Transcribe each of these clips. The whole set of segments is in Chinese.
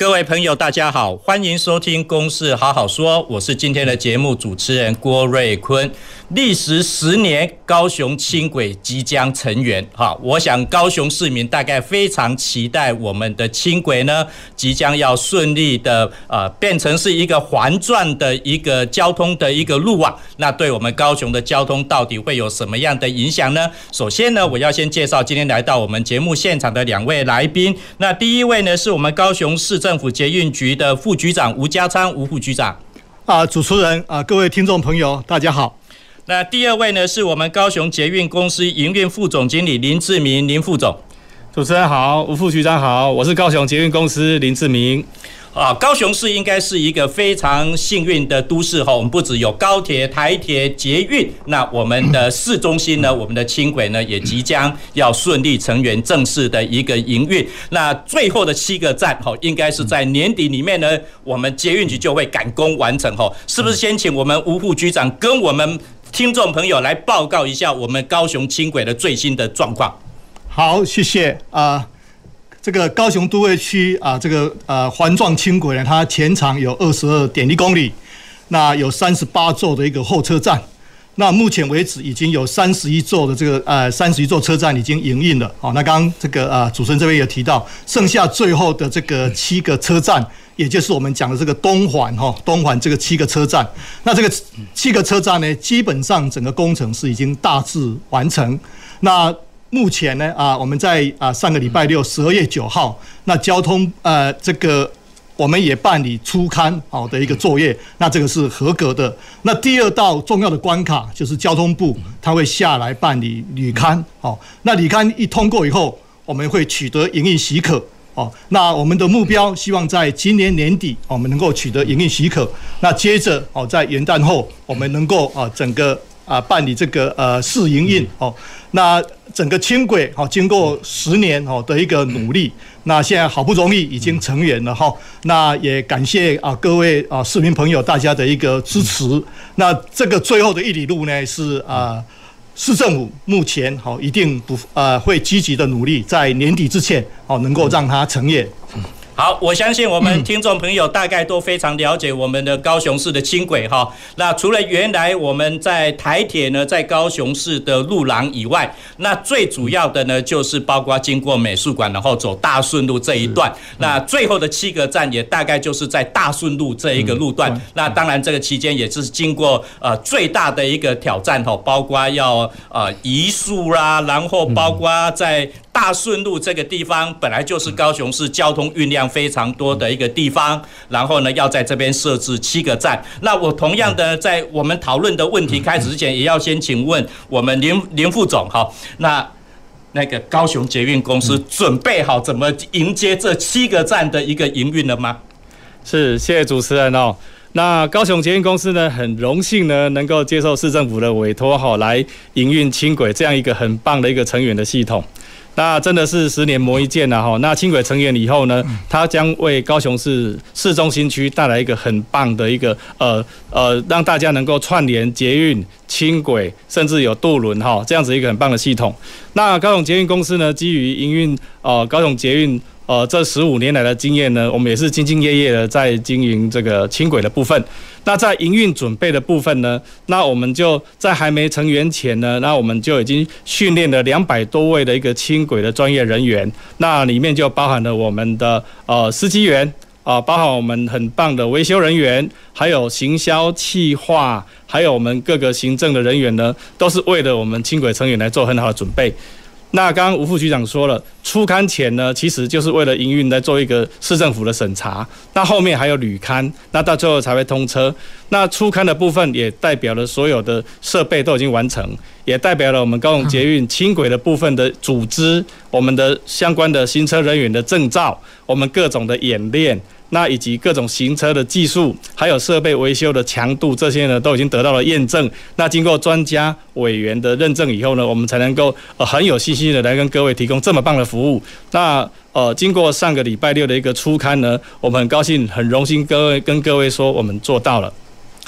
各位朋友，大家好，欢迎收听《公事好好说》，我是今天的节目主持人郭瑞坤。历时十年，高雄轻轨即将成员。哈，我想高雄市民大概非常期待我们的轻轨呢，即将要顺利的呃变成是一个环状的一个交通的一个路网。那对我们高雄的交通到底会有什么样的影响呢？首先呢，我要先介绍今天来到我们节目现场的两位来宾。那第一位呢，是我们高雄市政府捷运局的副局长吴家昌，吴副局长。啊，主持人啊，各位听众朋友，大家好。那第二位呢，是我们高雄捷运公司营运副总经理林志明，林副总。主持人好，吴副局长好，我是高雄捷运公司林志明。啊，高雄市应该是一个非常幸运的都市哈，我们不只有高铁、台铁、捷运，那我们的市中心呢，我们的轻轨呢，也即将要顺利成员正式的一个营运。那最后的七个站哈，应该是在年底里面呢，我们捷运局就会赶工完成哈，是不是？先请我们吴副局长跟我们听众朋友来报告一下我们高雄轻轨的最新的状况。好，谢谢啊。这个高雄都会区啊，这个呃环状轻轨呢，它全长有二十二点一公里，那有三十八座的一个候车站。那目前为止已经有三十一座的这个呃三十一座车站已经营运了。好，那刚刚这个啊主持人这边也提到，剩下最后的这个七个车站，也就是我们讲的这个东环哈东环这个七个车站。那这个七个车站呢，基本上整个工程是已经大致完成。那目前呢，啊，我们在啊上个礼拜六十二月九号，那交通呃这个我们也办理初勘好的一个作业，那这个是合格的。那第二道重要的关卡就是交通部他会下来办理旅勘，好，那旅勘一通过以后，我们会取得营运许可，哦，那我们的目标希望在今年年底我们能够取得营运许可，那接着哦在元旦后我们能够啊整个。啊，办理这个呃试营运哦，那整个轻轨哦，经过十年哦的一个努力，那现在好不容易已经成员了哈，那也感谢啊各位啊市民朋友大家的一个支持，那这个最后的一里路呢是啊市政府目前好一定不呃会积极的努力，在年底之前好能够让它成业。好，我相信我们听众朋友大概都非常了解我们的高雄市的轻轨哈。那除了原来我们在台铁呢，在高雄市的路廊以外，那最主要的呢，就是包括经过美术馆，然后走大顺路这一段。那最后的七个站也大概就是在大顺路这一个路段。那当然这个期间也是经过呃最大的一个挑战哈，包括要呃移树啦，然后包括在。大顺路这个地方本来就是高雄市交通运量非常多的一个地方，然后呢，要在这边设置七个站。那我同样的在我们讨论的问题开始之前，也要先请问我们林林副总哈，那那个高雄捷运公司准备好怎么迎接这七个站的一个营运了吗？是，谢谢主持人哦。那高雄捷运公司呢，很荣幸呢，能够接受市政府的委托哈，来营运轻轨这样一个很棒的一个成员的系统。那真的是十年磨一剑了哈。那轻轨成员以后呢，它将为高雄市市中心区带来一个很棒的一个呃呃，让大家能够串联捷运、轻轨，甚至有渡轮哈，这样子一个很棒的系统。那高雄捷运公司呢，基于营运呃高雄捷运。呃，这十五年来的经验呢，我们也是兢兢业业的在经营这个轻轨的部分。那在营运准备的部分呢，那我们就在还没成员前呢，那我们就已经训练了两百多位的一个轻轨的专业人员。那里面就包含了我们的呃司机员啊、包含我们很棒的维修人员，还有行销企划，还有我们各个行政的人员呢，都是为了我们轻轨成员来做很好的准备。那刚刚吴副局长说了，初勘前呢，其实就是为了营运来做一个市政府的审查。那后面还有旅勘，那到最后才会通车。那初勘的部分也代表了所有的设备都已经完成，也代表了我们高雄捷运轻轨的部分的组织，我们的相关的行车人员的证照，我们各种的演练。那以及各种行车的技术，还有设备维修的强度，这些呢都已经得到了验证。那经过专家委员的认证以后呢，我们才能够呃很有信心的来跟各位提供这么棒的服务。那呃经过上个礼拜六的一个初勘呢，我们很高兴、很荣幸各位跟各位说，我们做到了。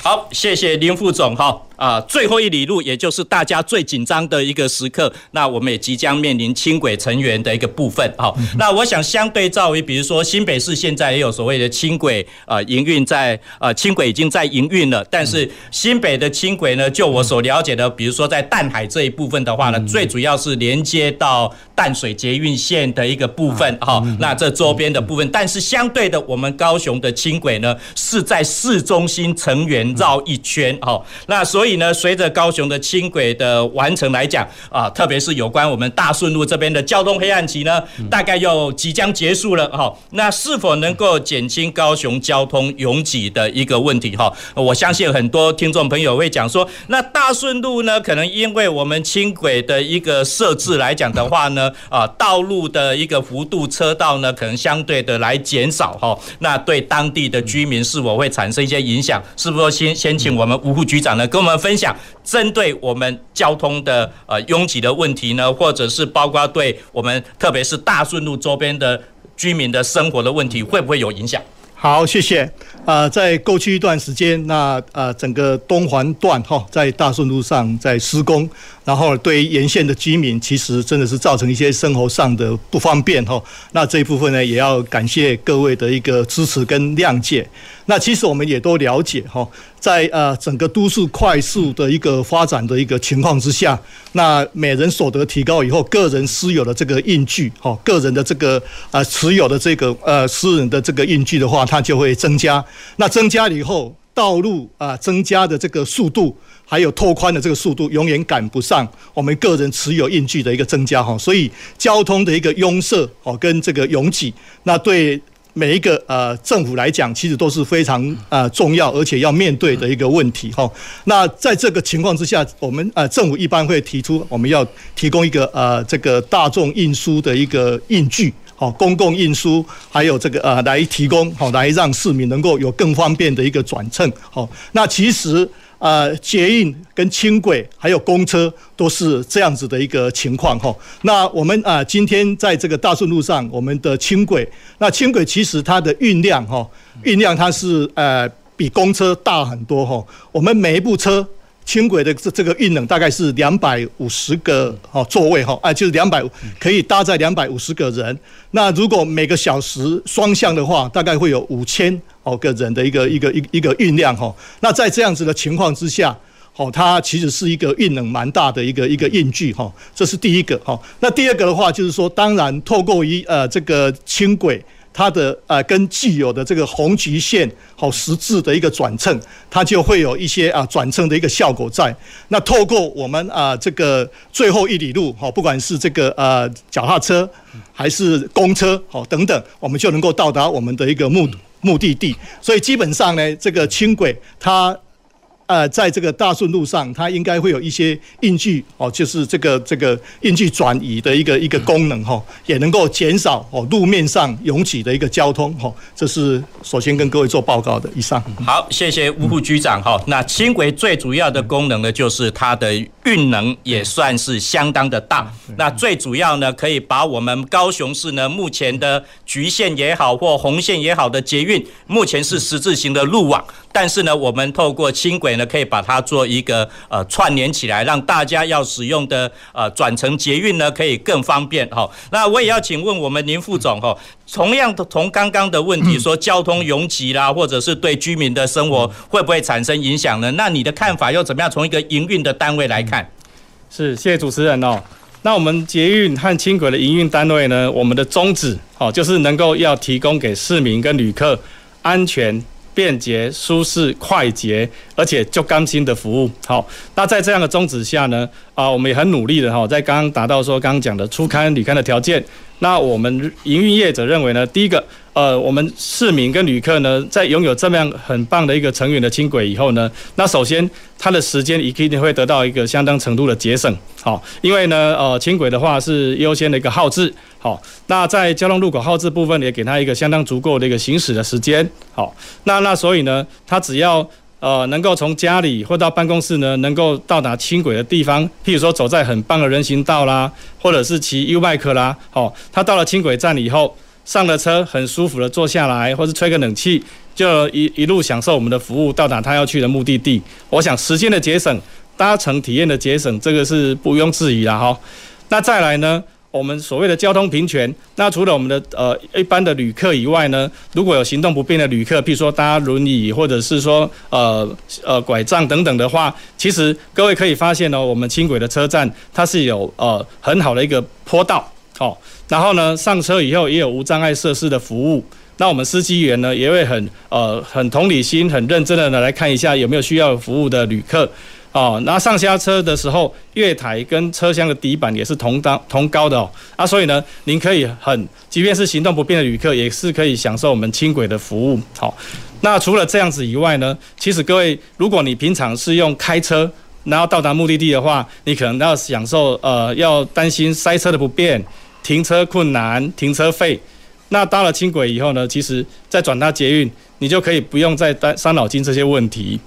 好，谢谢林副总哈。啊，最后一里路，也就是大家最紧张的一个时刻，那我们也即将面临轻轨成员的一个部分。好，那我想相对照于，比如说新北市现在也有所谓的轻轨呃营运在呃轻轨已经在营运了，但是新北的轻轨呢，就我所了解的，比如说在淡海这一部分的话呢，最主要是连接到淡水捷运线的一个部分。好，那这周边的部分，但是相对的，我们高雄的轻轨呢是在市中心成员绕一圈。好，那所以。呢，随着高雄的轻轨的完成来讲啊，特别是有关我们大顺路这边的交通黑暗期呢，大概又即将结束了哈。那是否能够减轻高雄交通拥挤的一个问题哈？我相信很多听众朋友会讲说，那大顺路呢，可能因为我们轻轨的一个设置来讲的话呢，啊，道路的一个幅度车道呢，可能相对的来减少哈。那对当地的居民是否会产生一些影响？是不是先先请我们吴副局长呢，跟我们。分享针对我们交通的呃拥挤的问题呢，或者是包括对我们特别是大顺路周边的居民的生活的问题，会不会有影响？好，谢谢。啊，在过去一段时间，那呃整个东环段哈，在大顺路上在施工，然后对沿线的居民，其实真的是造成一些生活上的不方便哈。那这一部分呢，也要感谢各位的一个支持跟谅解。那其实我们也都了解哈，在呃整个都市快速的一个发展的一个情况之下，那每人所得提高以后，个人私有的这个运具哈，个人的这个呃持有的这个呃私人的这个运具的话，它就会增加。那增加了以后，道路啊增加的这个速度，还有拓宽的这个速度，永远赶不上我们个人持有运具的一个增加哈。所以交通的一个拥塞哦，跟这个拥挤，那对。每一个呃政府来讲，其实都是非常呃重要，而且要面对的一个问题哈。那在这个情况之下，我们呃政府一般会提出，我们要提供一个呃这个大众运输的一个运具，好，公共运输，还有这个呃来提供好，来让市民能够有更方便的一个转乘。好，那其实。呃，捷运跟轻轨还有公车都是这样子的一个情况哈。那我们啊，今天在这个大顺路上，我们的轻轨，那轻轨其实它的运量哈，运量它是呃比公车大很多哈。我们每一部车。轻轨的这这个运能大概是两百五十个哦座位哈，哎就是两百可以搭载两百五十个人。那如果每个小时双向的话，大概会有五千哦个人的一个一个一一个运量哈。那在这样子的情况之下，哦它其实是一个运能蛮大的一个一个运具哈。这是第一个哈。那第二个的话就是说，当然透过一呃这个轻轨。它的呃跟既有的这个红橘线好十字的一个转乘，它就会有一些啊转乘的一个效果在。那透过我们啊这个最后一里路好，不管是这个呃脚踏车还是公车好等等，我们就能够到达我们的一个目目的地。所以基本上呢，这个轻轨它。呃，在这个大顺路上，它应该会有一些运具哦，就是这个这个运具转移的一个一个功能哈，也能够减少哦路面上拥挤的一个交通哈。这是首先跟各位做报告的。以上。好，谢谢吴副局长哈。那轻轨最主要的功能呢，就是它的运能也算是相当的大。那最主要呢，可以把我们高雄市呢目前的局线也好或红线也好的捷运，目前是十字形的路网。但是呢，我们透过轻轨呢，可以把它做一个呃串联起来，让大家要使用的呃转乘捷运呢，可以更方便哈。那我也要请问我们林副总哈，同样的从刚刚的问题说交通拥挤啦，或者是对居民的生活会不会产生影响呢？那你的看法又怎么样？从一个营运的单位来看，是谢谢主持人哦。那我们捷运和轻轨的营运单位呢，我们的宗旨哦，就是能够要提供给市民跟旅客安全。便捷、舒适、快捷，而且就甘心的服务。好，那在这样的宗旨下呢，啊，我们也很努力的哈，在刚刚达到说刚刚讲的初刊、旅刊的条件。那我们营运业者认为呢，第一个呃，我们市民跟旅客呢，在拥有这么样很棒的一个成员的轻轨以后呢，那首先它的时间一定会得到一个相当程度的节省，好，因为呢，呃，轻轨的话是优先的一个号志，好，那在交通路口号志部分也给他一个相当足够的一个行驶的时间，好，那那所以呢，他只要呃能够从家里或到办公室呢，能够到达轻轨的地方，譬如说走在很棒的人行道啦，或者是骑 U-Bike 啦，好，他到了轻轨站以后。上了车，很舒服的坐下来，或是吹个冷气，就一一路享受我们的服务，到达他要去的目的地。我想时间的节省，搭乘体验的节省，这个是毋庸置疑的哈。那再来呢，我们所谓的交通平权，那除了我们的呃一般的旅客以外呢，如果有行动不便的旅客，譬如说搭轮椅或者是说呃呃拐杖等等的话，其实各位可以发现呢，我们轻轨的车站它是有呃很好的一个坡道。好，然后呢，上车以后也有无障碍设施的服务。那我们司机员呢，也会很呃很同理心、很认真的来看一下有没有需要服务的旅客。哦，那上下车的时候，月台跟车厢的底板也是同高同高的哦。啊，所以呢，您可以很，即便是行动不便的旅客，也是可以享受我们轻轨的服务。好，那除了这样子以外呢，其实各位，如果你平常是用开车，然后到达目的地的话，你可能要享受呃，要担心塞车的不便。停车困难，停车费。那搭了轻轨以后呢，其实再转搭捷运，你就可以不用再担伤脑筋这些问题。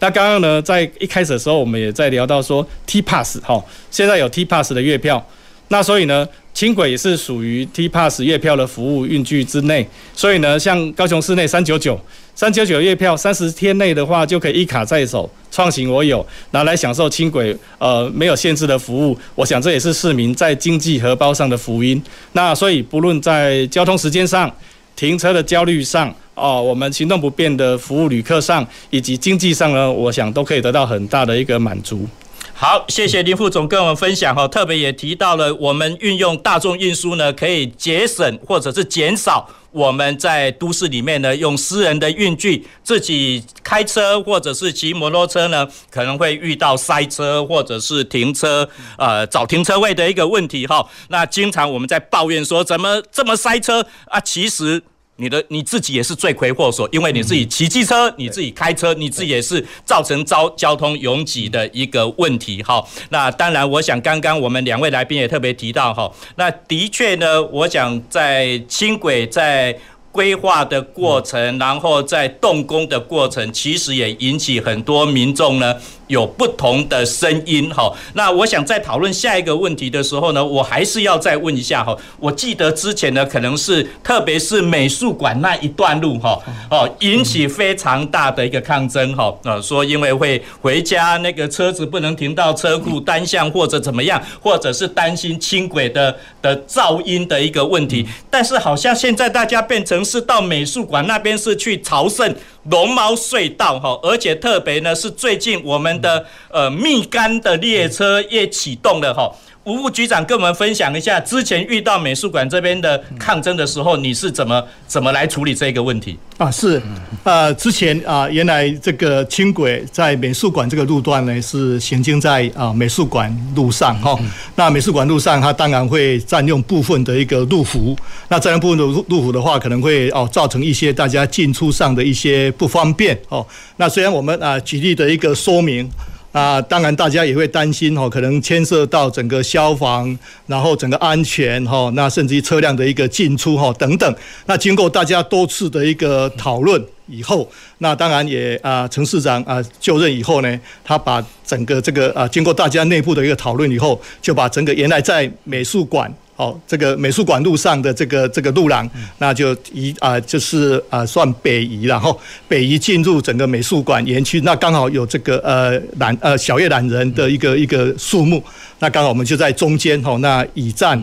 那刚刚呢，在一开始的时候，我们也在聊到说 T Pass 哈，现在有 T Pass 的月票。那所以呢，轻轨也是属于 T Pass 月票的服务运具之内。所以呢，像高雄市内三九九。三九九月票，三十天内的话就可以一卡在手，创行我有，拿来享受轻轨呃没有限制的服务。我想这也是市民在经济荷包上的福音。那所以不论在交通时间上、停车的焦虑上、哦，我们行动不便的服务旅客上，以及经济上呢，我想都可以得到很大的一个满足。好，谢谢林副总跟我们分享哈，特别也提到了我们运用大众运输呢，可以节省或者是减少。我们在都市里面呢，用私人的运具自己开车或者是骑摩托车呢，可能会遇到塞车或者是停车呃找停车位的一个问题哈。那经常我们在抱怨说怎么这么塞车啊？其实。你的你自己也是罪魁祸首，因为你自己骑机车，你自己开车，你自己也是造成交交通拥挤的一个问题哈。那当然，我想刚刚我们两位来宾也特别提到哈，那的确呢，我想在轻轨在。规划的过程，然后在动工的过程，其实也引起很多民众呢有不同的声音哈。那我想在讨论下一个问题的时候呢，我还是要再问一下哈。我记得之前呢，可能是特别是美术馆那一段路哈，哦，引起非常大的一个抗争哈。呃，说因为会回家那个车子不能停到车库单向或者怎么样，或者是担心轻轨的的噪音的一个问题。但是好像现在大家变成。是到美术馆那边是去朝圣龙猫隧道哈，而且特别呢是最近我们的呃蜜柑的列车也启动了哈。吴副局长跟我们分享一下，之前遇到美术馆这边的抗争的时候，你是怎么怎么来处理这个问题？啊，是，呃，之前啊，原来这个轻轨在美术馆这个路段呢，是行经在啊美术馆路上哈。那美术馆路上，它当然会占用部分的一个路幅。那占用部分的路路幅的话，可能会哦造成一些大家进出上的一些不方便哦。那虽然我们啊举例的一个说明。啊，当然大家也会担心哈，可能牵涉到整个消防，然后整个安全哈，那甚至于车辆的一个进出哈等等。那经过大家多次的一个讨论以后，那当然也啊，陈市长啊就任以后呢，他把整个这个啊，经过大家内部的一个讨论以后，就把整个原来在美术馆。哦，这个美术馆路上的这个这个路廊，那就移啊，就是啊，算北移，然后北移进入整个美术馆园区，那刚好有这个呃懒呃小叶懒人的一个一个树木，那刚好我们就在中间哈，那以战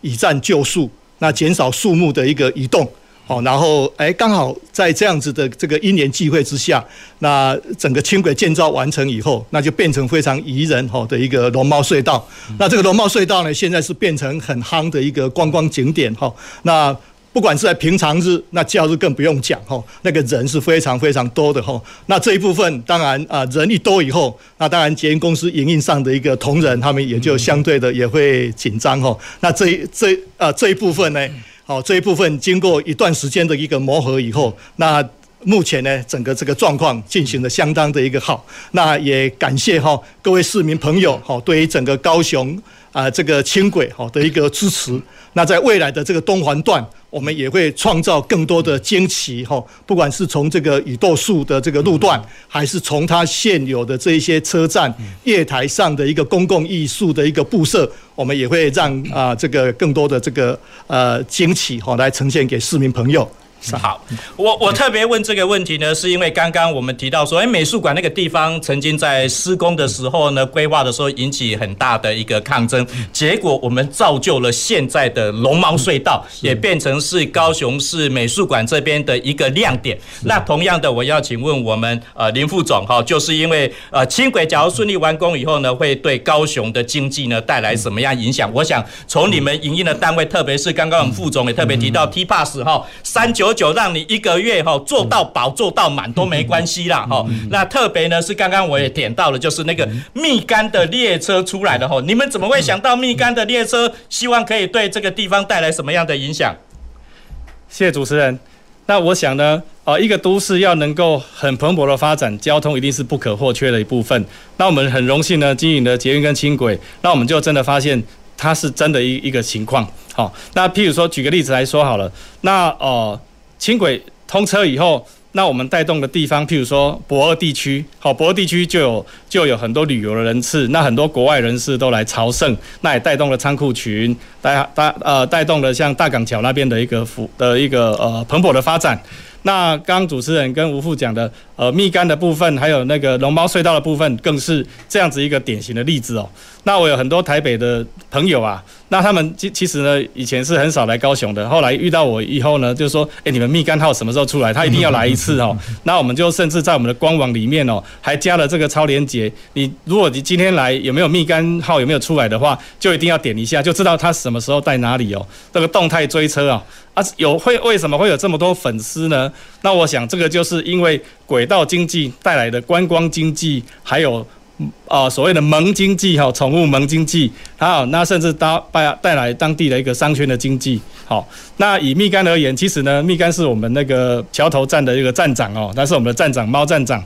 以战就树，那减少树木的一个移动。哦，然后哎，刚好在这样子的这个因缘际会之下，那整个轻轨建造完成以后，那就变成非常宜人哈的一个龙猫隧道。那这个龙猫隧道呢，现在是变成很夯的一个观光景点哈。那不管是在平常日，那假日更不用讲哈，那个人是非常非常多的哈。那这一部分当然啊，人一多以后，那当然捷运公司营运上的一个同仁，他们也就相对的也会紧张哈。那这这啊这一部分呢？好，这一部分经过一段时间的一个磨合以后，那目前呢，整个这个状况进行的相当的一个好。那也感谢哈各位市民朋友哈对于整个高雄啊这个轻轨哈的一个支持。那在未来的这个东环段，我们也会创造更多的惊奇哈，不管是从这个宇宙树的这个路段，还是从它现有的这一些车站月台上的一个公共艺术的一个布设，我们也会让啊这个更多的这个呃惊奇哈来呈现给市民朋友。是好，我我特别问这个问题呢，是因为刚刚我们提到说，哎，美术馆那个地方曾经在施工的时候呢，规划的时候引起很大的一个抗争，结果我们造就了现在的龙猫隧道，也变成是高雄市美术馆这边的一个亮点。那同样的，我要请问我们呃林副总哈，就是因为呃轻轨假如顺利完工以后呢，会对高雄的经济呢带来什么样影响？我想从你们营运的单位，特别是刚刚我们副总也特别提到 T Pass 哈三九。九让你一个月哈做到饱做到满都没关系啦哈。那特别呢是刚刚我也点到了，就是那个蜜柑的列车出来了哈。你们怎么会想到蜜柑的列车？希望可以对这个地方带来什么样的影响？谢谢主持人。那我想呢，呃，一个都市要能够很蓬勃的发展，交通一定是不可或缺的一部分。那我们很荣幸呢，经营的捷运跟轻轨，那我们就真的发现它是真的一一个情况。好，那譬如说举个例子来说好了，那呃。轻轨通车以后，那我们带动的地方，譬如说博二地区，好，博二地区就有就有很多旅游的人次，那很多国外人士都来朝圣，那也带动了仓库群，带带呃带动了像大港桥那边的一个福的一个呃蓬勃的发展。那刚刚主持人跟吴副讲的呃蜜柑的部分，还有那个龙猫隧道的部分，更是这样子一个典型的例子哦。那我有很多台北的朋友啊，那他们其其实呢，以前是很少来高雄的，后来遇到我以后呢，就说，哎，你们蜜柑号什么时候出来？他一定要来一次哦。那我们就甚至在我们的官网里面哦，还加了这个超连你如果你今天来有没有蜜柑号有没有出来的话，就一定要点一下，就知道他什么时候在哪里哦。这个动态追车啊，啊有会为什么会有这么多粉丝呢？那我想这个就是因为轨道经济带来的观光经济，还有。啊，所谓的萌经济哈，宠物萌经济，好，那甚至带带带来当地的一个商圈的经济。好，那以蜜柑而言，其实呢，蜜柑是我们那个桥头站的一个站长哦，他是我们的站长猫站长。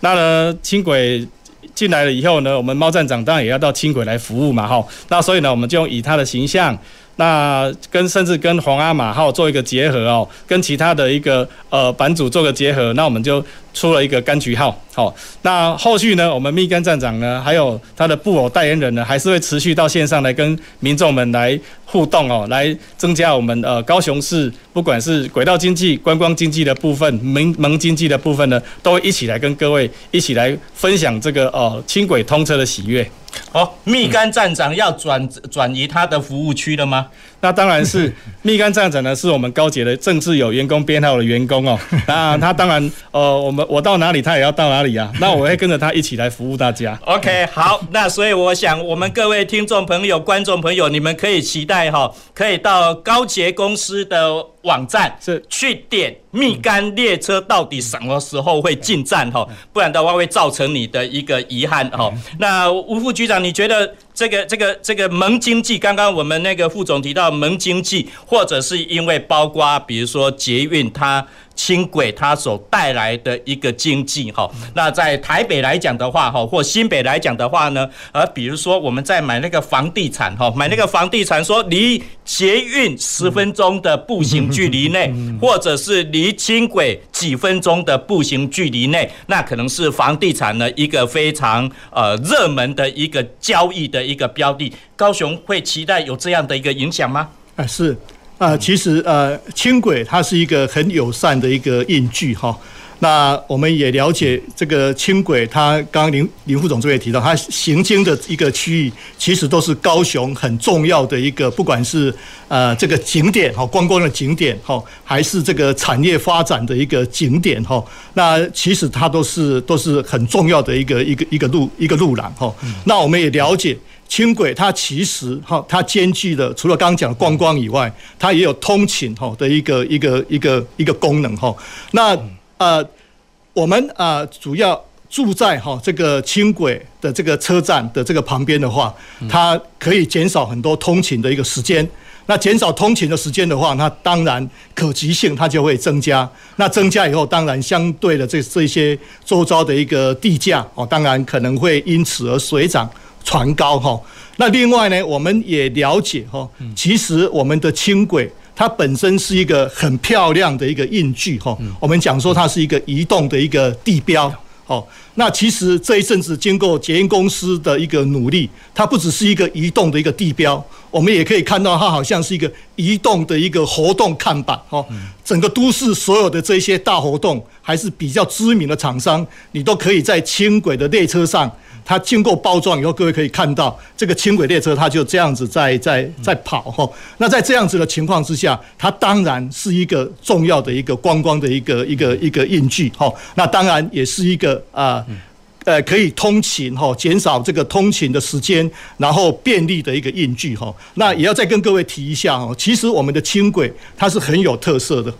那呢，轻轨进来了以后呢，我们猫站长当然也要到轻轨来服务嘛，哈。那所以呢，我们就以他的形象。那跟甚至跟皇阿玛号做一个结合哦，跟其他的一个呃版主做个结合，那我们就出了一个柑橘号。好，那后续呢，我们蜜柑站长呢，还有他的布偶代言人呢，还是会持续到线上来跟民众们来互动哦，来增加我们呃高雄市不管是轨道经济、观光经济的部分、民 盟经济的部分呢，都会一起来跟各位一起来分享这个呃轻轨通车的喜悦。哦，蜜柑站长要转转移他的服务区了吗？那当然是 蜜柑站长呢，是我们高捷的正式有员工编号的员工哦。那他当然，呃，我们我到哪里，他也要到哪里啊。那我会跟着他一起来服务大家。OK，好，那所以我想，我们各位听众朋友、观众朋友，你们可以期待哈，可以到高捷公司的网站是去点蜜柑列车到底什么时候会进站哈，不然的话会造成你的一个遗憾哈。那吴副局长，你觉得？这个这个这个萌经济，刚刚我们那个副总提到萌经济，或者是因为包括比如说捷运它。轻轨它所带来的一个经济哈，那在台北来讲的话哈，或新北来讲的话呢，而比如说我们在买那个房地产哈，买那个房地产说离捷运十分钟的步行距离内，或者是离轻轨几分钟的步行距离内，那可能是房地产呢一个非常呃热门的一个交易的一个标的。高雄会期待有这样的一个影响吗？啊，是。啊，其实呃，轻轨它是一个很友善的一个印记哈。那我们也了解这个轻轨，它刚刚林林副总这边提到，它行经的一个区域，其实都是高雄很重要的一个，不管是呃这个景点哈，观光的景点哈，还是这个产业发展的一个景点哈。那其实它都是都是很重要的一个一个一个路一个路廊哈。那我们也了解。轻轨它其实哈，它兼具了除了刚刚讲的观光以外，它也有通勤哈的一个一个一个一个功能哈。那呃，我们啊主要住在哈这个轻轨的这个车站的这个旁边的话，它可以减少很多通勤的一个时间。那减少通勤的时间的话，那当然可及性它就会增加。那增加以后，当然相对的这这些周遭的一个地价哦，当然可能会因此而水涨船高哈。那另外呢，我们也了解哈，其实我们的轻轨它本身是一个很漂亮的一个印记哈。我们讲说它是一个移动的一个地标。好，那其实这一阵子经过捷运公司的一个努力，它不只是一个移动的一个地标，我们也可以看到它好像是一个移动的一个活动看板。哈，整个都市所有的这些大活动，还是比较知名的厂商，你都可以在轻轨的列车上。它经过包装以后，各位可以看到这个轻轨列车，它就这样子在在在跑哈。那在这样子的情况之下，它当然是一个重要的一个观光的一个一个一个印记哈。那当然也是一个啊呃可以通勤哈，减少这个通勤的时间，然后便利的一个印记哈。那也要再跟各位提一下哈，其实我们的轻轨它是很有特色的。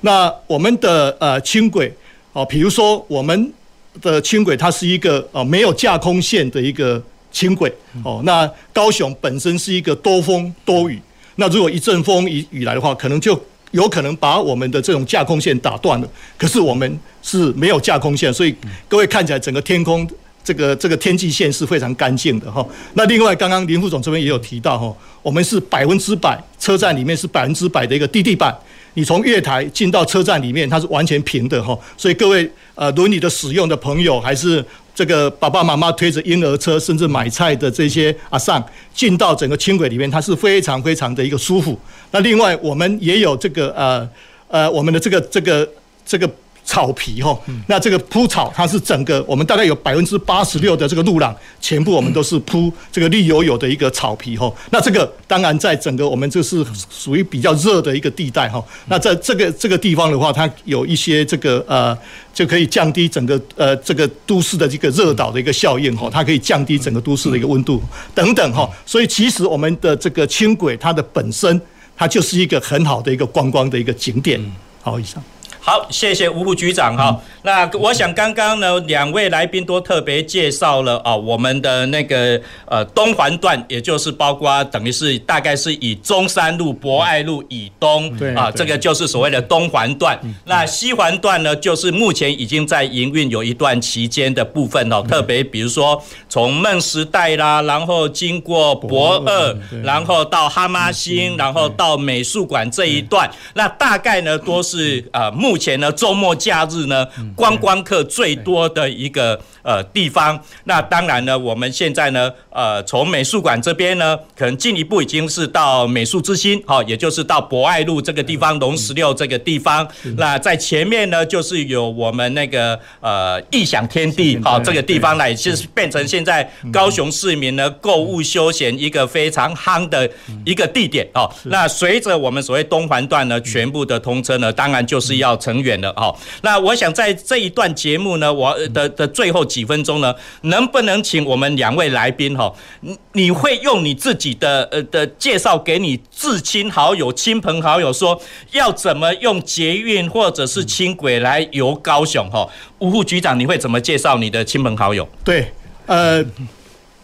那我们的呃轻轨哦，比如说我们。的轻轨，它是一个呃没有架空线的一个轻轨哦。那高雄本身是一个多风多雨，那如果一阵风一雨来的话，可能就有可能把我们的这种架空线打断了。可是我们是没有架空线，所以各位看起来整个天空这个这个天际线是非常干净的哈。那另外刚刚林副总这边也有提到哈，我们是百分之百车站里面是百分之百的一个地地板。你从月台进到车站里面，它是完全平的哈，所以各位呃轮椅的使用的朋友，还是这个爸爸妈妈推着婴儿车，甚至买菜的这些阿上进到整个轻轨里面，它是非常非常的一个舒服。那另外我们也有这个呃呃我们的这个这个这个。草皮哈，那这个铺草，它是整个我们大概有百分之八十六的这个路廊，全部我们都是铺这个绿油油的一个草皮哈。那这个当然在整个我们这是属于比较热的一个地带哈。那在这个这个地方的话，它有一些这个呃，就可以降低整个呃这个都市的这个热岛的一个效应哈。它可以降低整个都市的一个温度等等哈。所以其实我们的这个轻轨它的本身，它就是一个很好的一个观光的一个景点。好，以上。好，谢谢吴副局长哈。那我想刚刚呢，两位来宾都特别介绍了啊，我们的那个呃东环段，也就是包括等于是大概是以中山路、博爱路以东啊，这个就是所谓的东环段。那西环段呢，就是目前已经在营运有一段期间的部分哦，特别比如说从梦时代啦，然后经过博二，然后到哈马星，然后到美术馆这一段，那大概呢都是呃目。目前呢，周末假日呢，观光客最多的一个呃地方。那当然呢，我们现在呢，呃，从美术馆这边呢，可能进一步已经是到美术之星，好，也就是到博爱路这个地方，龙十六这个地方。那在前面呢，就是有我们那个呃异想天地，好，这个地方呢，就是变成现在高雄市民呢购物休闲一个非常夯的一个地点哦。那随着我们所谓东环段呢，全部的通车呢，当然就是要。成员了哈，那我想在这一段节目呢，我的的最后几分钟呢，能不能请我们两位来宾哈，你你会用你自己的呃的介绍给你至亲好友、亲朋好友说，要怎么用捷运或者是轻轨来游高雄哈？吴副局长，你会怎么介绍你的亲朋好友？对，呃。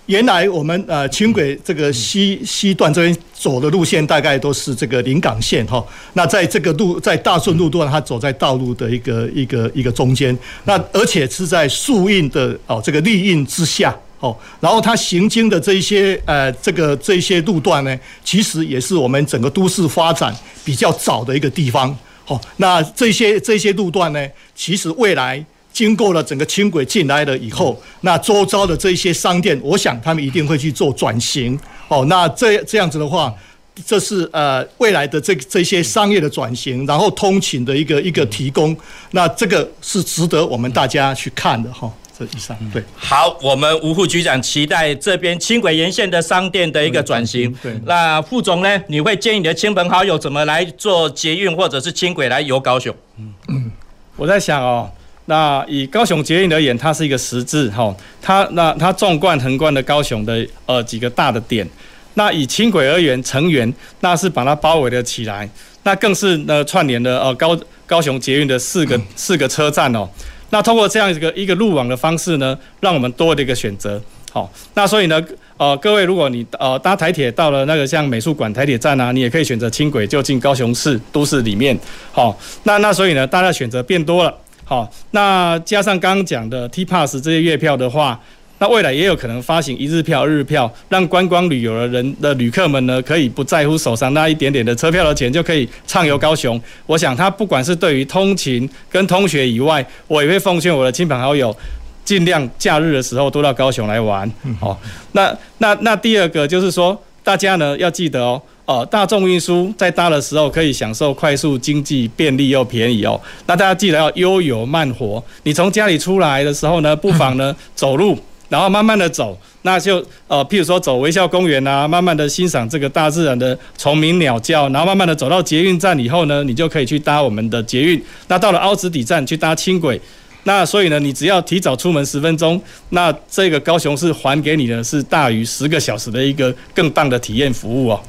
原来我们呃轻轨这个西西段这边走的路线大概都是这个临港线哈，那在这个路在大顺路段，它走在道路的一个一个一个中间，那而且是在树荫的哦这个绿荫之下哦，然后它行经的这一些呃这个这一些路段呢，其实也是我们整个都市发展比较早的一个地方哦，那这些这些路段呢，其实未来。经过了整个轻轨进来了以后，那周遭的这些商店，我想他们一定会去做转型。哦，那这这样子的话，这是呃未来的这这些商业的转型，然后通勤的一个一个提供，那这个是值得我们大家去看的哈。这以上对。好，我们吴副局长期待这边轻轨沿线的商店的一个转型。对。那副总呢？你会建议你的亲朋好友怎么来做捷运或者是轻轨来游高雄？嗯嗯，我在想哦。那以高雄捷运而言，它是一个十字哈，它那它纵贯横贯的高雄的呃几个大的点。那以轻轨而言，成员那是把它包围了起来，那更是呢串联了呃高高雄捷运的四个 四个车站哦。那通过这样一个一个路网的方式呢，让我们多了一个选择。好，那所以呢，呃，各位，如果你呃搭台铁到了那个像美术馆台铁站啊，你也可以选择轻轨就进高雄市都市里面。好，那那所以呢，大家选择变多了。好，那加上刚刚讲的 T Pass 这些月票的话，那未来也有可能发行一日票、日票，让观光旅游的人的旅客们呢，可以不在乎手上那一点点的车票的钱，就可以畅游高雄。我想，他不管是对于通勤跟通学以外，我也会奉劝我的亲朋好友。尽量假日的时候都到高雄来玩，好，那那那第二个就是说，大家呢要记得哦，哦，大众运输在搭的时候可以享受快速、经济、便利又便宜哦。那大家记得要悠游慢活，你从家里出来的时候呢，不妨呢 走路，然后慢慢的走，那就呃，譬如说走微笑公园啊，慢慢的欣赏这个大自然的虫鸣鸟叫，然后慢慢的走到捷运站以后呢，你就可以去搭我们的捷运。那到了凹子底站去搭轻轨。那所以呢，你只要提早出门十分钟，那这个高雄市还给你的是大于十个小时的一个更棒的体验服务哦。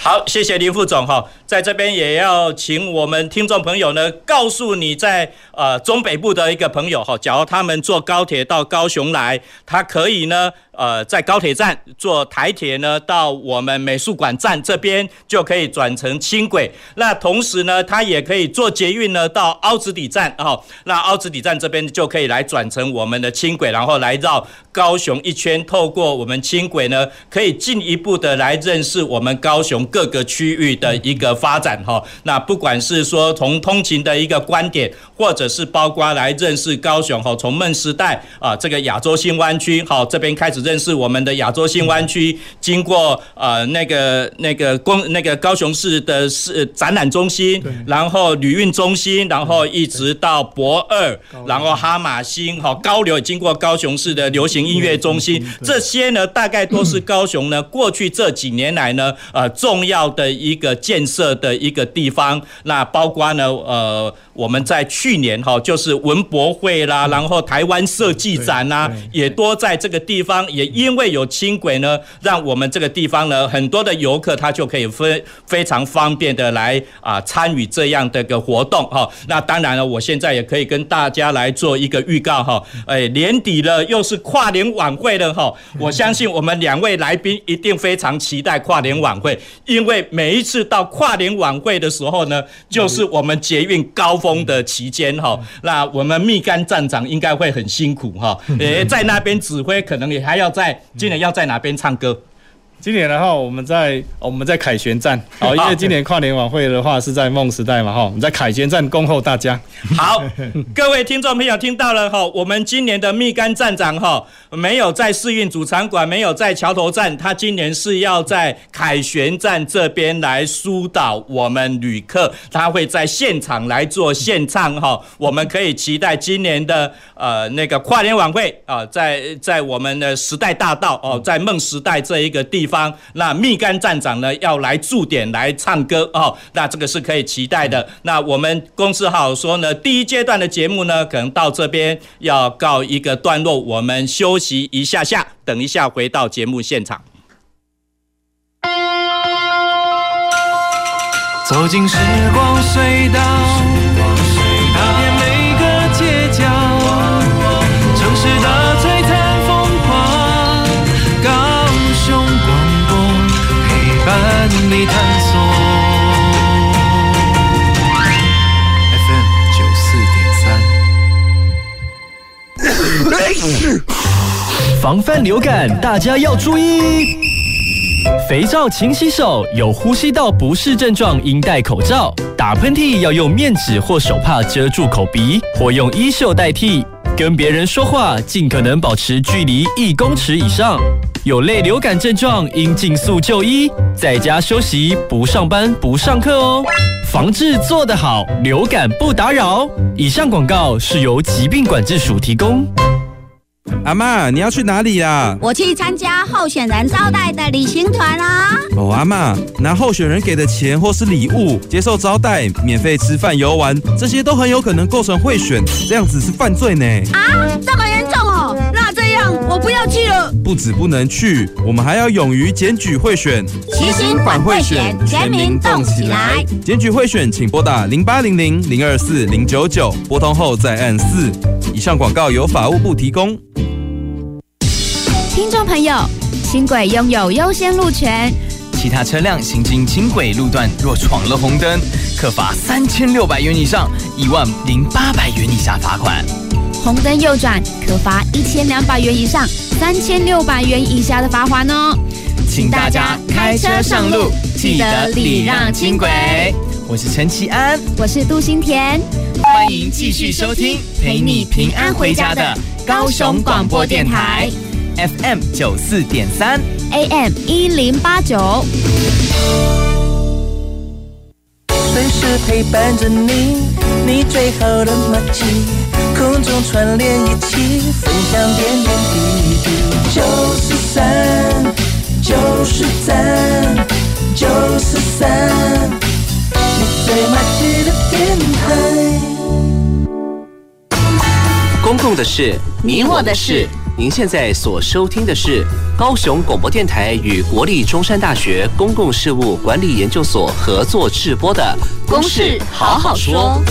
好，谢谢林副总哈，在这边也要请我们听众朋友呢，告诉你在呃中北部的一个朋友哈，假如他们坐高铁到高雄来，他可以呢。呃，在高铁站坐台铁呢，到我们美术馆站这边就可以转乘轻轨。那同时呢，他也可以坐捷运呢到凹子底站哦。那凹子底站这边就可以来转乘我们的轻轨，然后来绕高雄一圈。透过我们轻轨呢，可以进一步的来认识我们高雄各个区域的一个发展哈。那不管是说从通勤的一个观点，或者是包括来认识高雄哈，从梦时代啊这个亚洲新湾区好这边开始。认识我们的亚洲新湾区，经过呃那个那个公那个高雄市的市展览中心，然后旅运中心，然后一直到博二，然后哈马星哈高流，经过高雄市的流行音乐中心，这些呢大概都是 高雄呢过去这几年来呢呃重要的一个建设的一个地方。那包括呢呃我们在去年哈就是文博会啦，然后台湾设计展啦，也多在这个地方。也因为有轻轨呢，让我们这个地方呢，很多的游客他就可以非非常方便的来啊参与这样的一个活动哈。那当然了，我现在也可以跟大家来做一个预告哈。哎，年底了，又是跨年晚会了哈。我相信我们两位来宾一定非常期待跨年晚会，因为每一次到跨年晚会的时候呢，就是我们捷运高峰的期间哈。那我们蜜柑站长应该会很辛苦哈，诶，在那边指挥可能也还要。在今年要在哪边唱歌？今年的话，我们在我们在凯旋站，好，因为今年跨年晚会的话是在梦时代嘛，哈，我们在凯旋站恭候大家。好，各位听众朋友听到了哈，我们今年的蜜柑站长哈，没有在试运主场馆，没有在桥头站，他今年是要在凯旋站这边来疏导我们旅客，他会在现场来做献唱哈，我们可以期待今年的呃那个跨年晚会啊，在在我们的时代大道哦，在梦时代这一个地方。方那蜜柑站长呢要来驻点来唱歌哦，那这个是可以期待的。那我们公司好说呢，第一阶段的节目呢，可能到这边要告一个段落，我们休息一下下，等一下回到节目现场。走进时光隧道。你探索 FM 九四点三，防范流感，大家要注意。肥皂勤洗手，有呼吸道不适症状应戴口罩。打喷嚏要用面纸或手帕遮住口鼻，或用衣袖代替。跟别人说话尽可能保持距离一公尺以上。有类流感症状应尽速就医，在家休息，不上班，不上课哦。防治做得好，流感不打扰。以上广告是由疾病管制署提供。阿妈，你要去哪里呀？我去参加候选人招待的旅行团啊。哦，阿妈，拿候选人给的钱或是礼物接受招待，免费吃饭游玩，这些都很有可能构成贿选，这样子是犯罪呢。啊，这么严重哦？我不要去了。不止不能去，我们还要勇于检举贿选，齐心反贿选，全民动起来。检举贿选，请拨打零八零零零二四零九九，拨通后再按四。以上广告由法务部提供。听众朋友，轻轨拥有优先路权，其他车辆行经轻轨路段若闯了红灯，可罚三千六百元以上一万零八百元以下罚款。红灯右转可罚一千两百元以上三千六百元以下的罚锾哦。请大家开车上路，记得礼让轻轨。我是陈其安，我是杜新田，欢迎继续收听陪你平安回家的高雄广播电台 FM 九四点三 AM 一零八九。随时陪伴着你，你最好的默契，空中串联一起，分享点点滴滴。九四三，就是赞，九四三，你最默契的电台。公共的事，你我的事。您现在所收听的是高雄广播电台与国立中山大学公共事务管理研究所合作制播的《公事好好说》。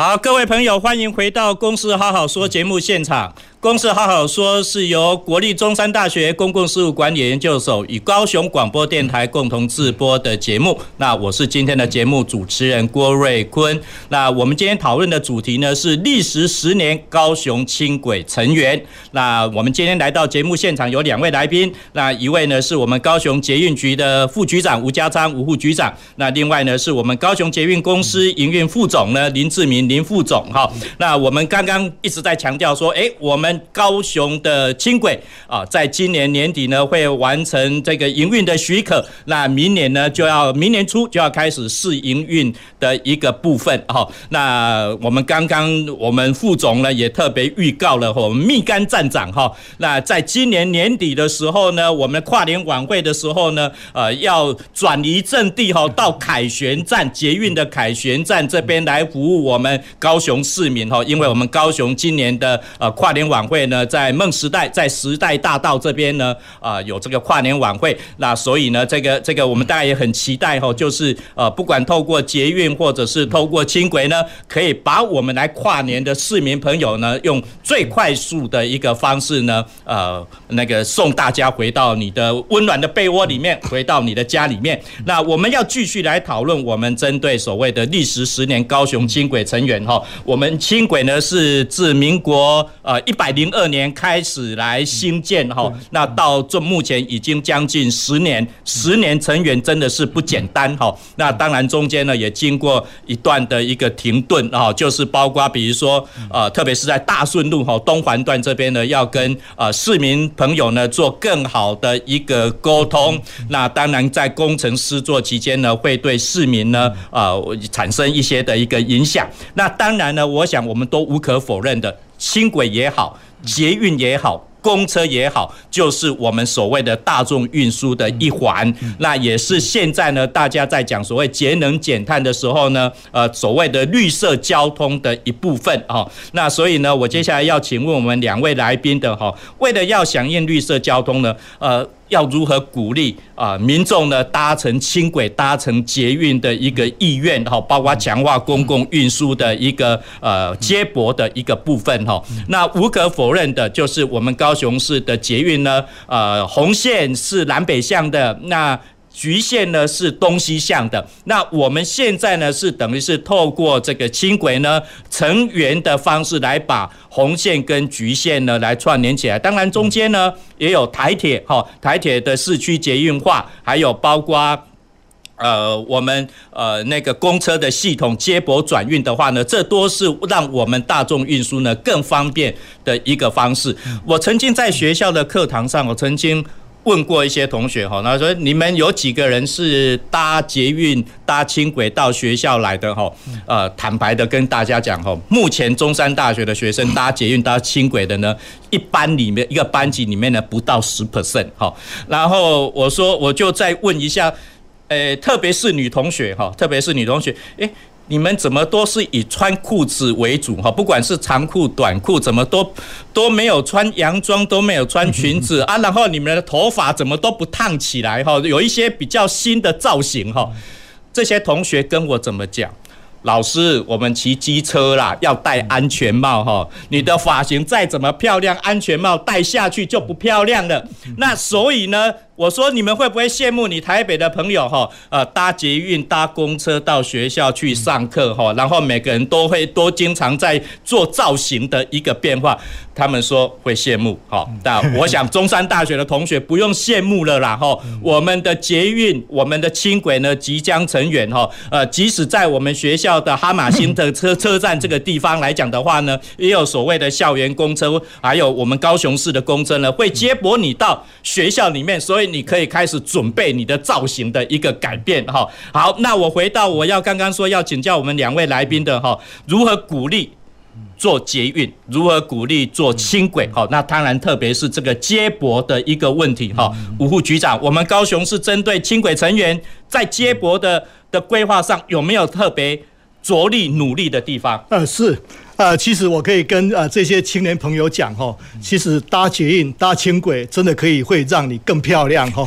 好，各位朋友，欢迎回到《公司好好说》节目现场。公司好好说是由国立中山大学公共事务管理研究所与高雄广播电台共同制播的节目。那我是今天的节目主持人郭瑞坤。那我们今天讨论的主题呢是历时十年高雄轻轨成员。那我们今天来到节目现场有两位来宾。那一位呢是我们高雄捷运局的副局长吴家昌吴副局长。那另外呢是我们高雄捷运公司营运副总呢林志明林副总。哈，那我们刚刚一直在强调说，哎，我们高雄的轻轨啊，在今年年底呢会完成这个营运的许可，那明年呢就要明年初就要开始试营运的一个部分哈。那我们刚刚我们副总呢也特别预告了我们密柑站长哈。那在今年年底的时候呢，我们跨年晚会的时候呢，呃，要转移阵地哈，到凯旋站捷运的凯旋站这边来服务我们高雄市民哈，因为我们高雄今年的呃跨年晚晚会呢，在梦时代，在时代大道这边呢，啊，有这个跨年晚会，那所以呢，这个这个我们大家也很期待哈，就是呃，不管透过捷运或者是透过轻轨呢，可以把我们来跨年的市民朋友呢，用最快速的一个方式呢，呃，那个送大家回到你的温暖的被窝里面，回到你的家里面。那我们要继续来讨论我们针对所谓的历时十年高雄轻轨成员哈，我们轻轨呢是自民国呃一百零二年开始来兴建哈，那到这目前已经将近十年，十年成员真的是不简单哈。那当然中间呢也经过一段的一个停顿啊，就是包括比如说呃，特别是在大顺路哈东环段这边呢，要跟呃市民朋友呢做更好的一个沟通。那当然在工程施作期间呢，会对市民呢呃产生一些的一个影响。那当然呢，我想我们都无可否认的，轻轨也好。捷运也好，公车也好，就是我们所谓的大众运输的一环。那也是现在呢，大家在讲所谓节能减碳的时候呢，呃，所谓的绿色交通的一部分啊。那所以呢，我接下来要请问我们两位来宾的哈，为了要响应绿色交通呢，呃。要如何鼓励啊民众呢搭乘轻轨、搭乘捷运的一个意愿哈，包括强化公共运输的一个呃接驳的一个部分哈。那无可否认的就是我们高雄市的捷运呢，呃红线是南北向的那。局限呢是东西向的，那我们现在呢是等于是透过这个轻轨呢成员的方式来把红线跟橘线呢来串联起来。当然中间呢也有台铁哈，台铁的市区捷运化，还有包括呃我们呃那个公车的系统接驳转运的话呢，这都是让我们大众运输呢更方便的一个方式。我曾经在学校的课堂上，我曾经。问过一些同学哈，他说你们有几个人是搭捷运、搭轻轨到学校来的哈？呃，坦白的跟大家讲哈，目前中山大学的学生搭捷运、搭轻轨的呢，一班里面一个班级里面呢不到十 percent 哈。然后我说我就再问一下，呃，特别是女同学哈，特别是女同学，诶。你们怎么都是以穿裤子为主哈？不管是长裤、短裤，怎么都都没有穿洋装，都没有穿裙子啊。然后你们的头发怎么都不烫起来哈？有一些比较新的造型哈。这些同学跟我怎么讲？老师，我们骑机车啦，要戴安全帽哈。你的发型再怎么漂亮，安全帽戴下去就不漂亮了。那所以呢？我说你们会不会羡慕你台北的朋友哈？呃，搭捷运、搭公车到学校去上课哈，然后每个人都会都经常在做造型的一个变化。他们说会羡慕哈，但我想中山大学的同学不用羡慕了啦哈。我们的捷运、我们的轻轨呢即将成员哈。呃，即使在我们学校的哈马星的 车车站这个地方来讲的话呢，也有所谓的校园公车，还有我们高雄市的公车呢，会接驳你到学校里面，所以。你可以开始准备你的造型的一个改变哈。好，那我回到我要刚刚说要请教我们两位来宾的哈，如何鼓励做捷运，如何鼓励做轻轨？好，那当然特别是这个接驳的一个问题哈。吴副局长，我们高雄是针对轻轨成员在接驳的的规划上有没有特别着力努力的地方？呃，是。呃，其实我可以跟呃这些青年朋友讲哈，其实搭捷运、搭轻轨真的可以会让你更漂亮哈。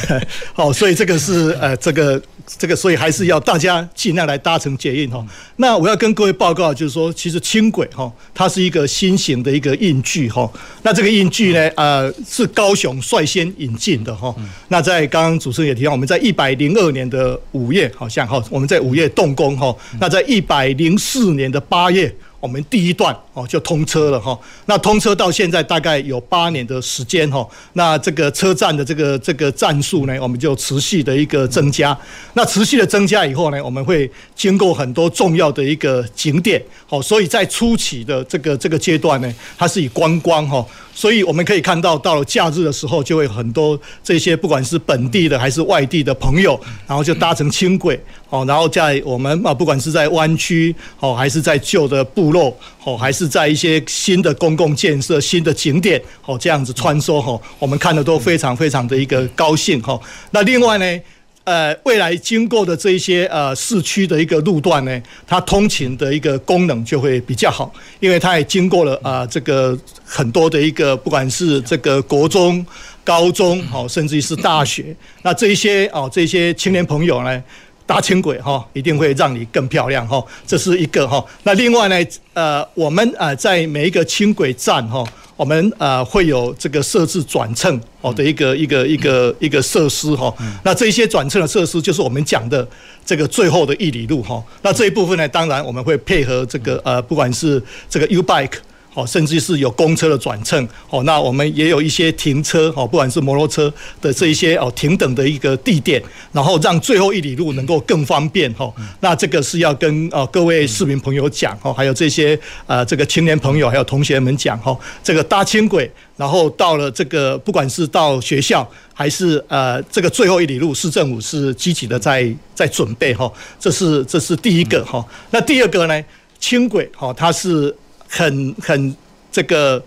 好，所以这个是呃这个。这个，所以还是要大家尽量来搭乘捷运哈。那我要跟各位报告，就是说，其实轻轨哈，它是一个新型的一个运具哈。那这个运具呢，呃，是高雄率先引进的哈。那在刚刚主持人也提到，我们在一百零二年的五月，好像哈，我们在五月动工哈。那在一百零四年的八月，我们第一段哦就通车了哈。那通车到现在大概有八年的时间哈。那这个车站的这个这个站数呢，我们就持续的一个增加。那持续的增加以后呢，我们会经过很多重要的一个景点，好，所以在初期的这个这个阶段呢，它是以观光哈，所以我们可以看到，到了假日的时候，就会很多这些不管是本地的还是外地的朋友，然后就搭乘轻轨，哦，然后在我们啊，不管是在湾区哦，还是在旧的部落哦，还是在一些新的公共建设、新的景点哦，这样子穿梭哦，我们看的都非常非常的一个高兴哈。那另外呢？呃，未来经过的这一些呃市区的一个路段呢，它通勤的一个功能就会比较好，因为它也经过了啊、呃、这个很多的一个不管是这个国中、高中，好，甚至于是大学，那这一些哦这些青年朋友呢，搭轻轨哈，一定会让你更漂亮哈，这是一个哈。那另外呢，呃，我们呃在每一个轻轨站哈。我们呃会有这个设置转乘哦的一个一个一个一个设施哈，那这些转乘的设施就是我们讲的这个最后的一里路哈，那这一部分呢，当然我们会配合这个呃不管是这个 U Bike。甚至是有公车的转乘，哦，那我们也有一些停车，哦，不管是摩托车的这一些哦停等的一个地点，然后让最后一里路能够更方便，哈，那这个是要跟呃各位市民朋友讲，哦，还有这些呃这个青年朋友还有同学们讲，哈，这个搭轻轨，然后到了这个不管是到学校还是呃这个最后一里路，市政府是积极的在在准备，哈，这是这是第一个，哈，那第二个呢，轻轨，哈，它是。很很这个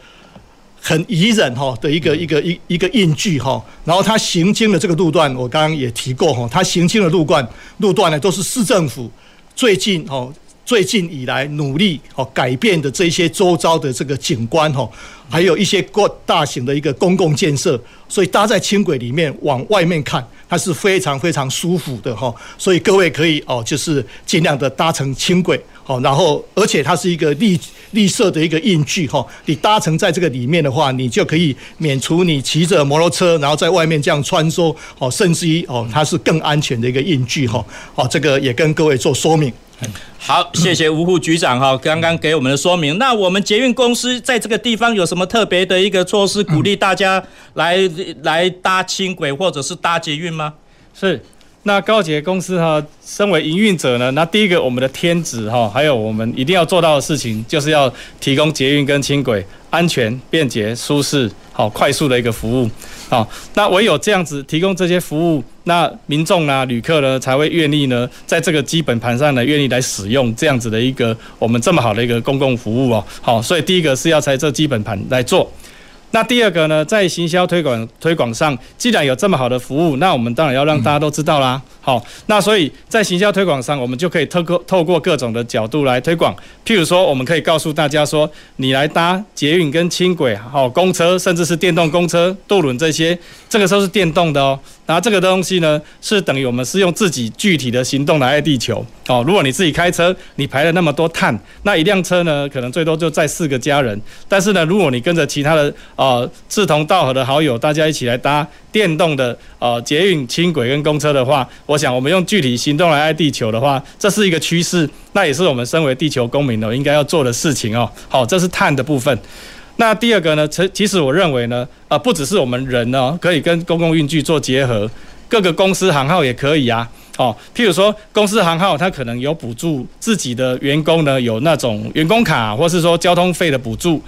很宜人哈的一个一个一一个运具哈，然后它行经的这个路段，我刚刚也提过哈，它行经的路段路段呢，都是市政府最近哦最近以来努力哦改变的这些周遭的这个景观哈，还有一些过大型的一个公共建设，所以搭在轻轨里面往外面看，它是非常非常舒服的哈，所以各位可以哦就是尽量的搭乘轻轨。好，然后而且它是一个绿绿色的一个印具哈，你搭乘在这个里面的话，你就可以免除你骑着摩托车，然后在外面这样穿梭，哦，甚至于哦，它是更安全的一个印具哈。好，这个也跟各位做说明。好，谢谢吴副局长哈，刚刚给我们的说明。那我们捷运公司在这个地方有什么特别的一个措施，鼓励大家来来搭轻轨或者是搭捷运吗？是。那高捷公司哈，身为营运者呢，那第一个我们的天职哈，还有我们一定要做到的事情，就是要提供捷运跟轻轨安全、便捷、舒适、好快速的一个服务。好，那唯有这样子提供这些服务，那民众呢、旅客呢，才会愿意呢，在这个基本盘上呢，愿意来使用这样子的一个我们这么好的一个公共服务哦。好，所以第一个是要在这基本盘来做。那第二个呢，在行销推广推广上，既然有这么好的服务，那我们当然要让大家都知道啦。好，那所以在行销推广上，我们就可以透过透过各种的角度来推广。譬如说，我们可以告诉大家说，你来搭捷运跟轻轨，好，公车，甚至是电动公车、渡轮这些，这个时候是电动的哦。然后这个东西呢，是等于我们是用自己具体的行动来爱地球哦。如果你自己开车，你排了那么多碳，那一辆车呢，可能最多就载四个家人。但是呢，如果你跟着其他的呃志同道合的好友，大家一起来搭电动的呃捷运、轻轨跟公车的话，我想我们用具体行动来爱地球的话，这是一个趋势，那也是我们身为地球公民呢应该要做的事情哦。好，这是碳的部分。那第二个呢，其实我认为呢，呃，不只是我们人呢，可以跟公共运具做结合，各个公司行号也可以啊。哦，譬如说公司行号，它可能有补助自己的员工呢，有那种员工卡，或是说交通费的补助。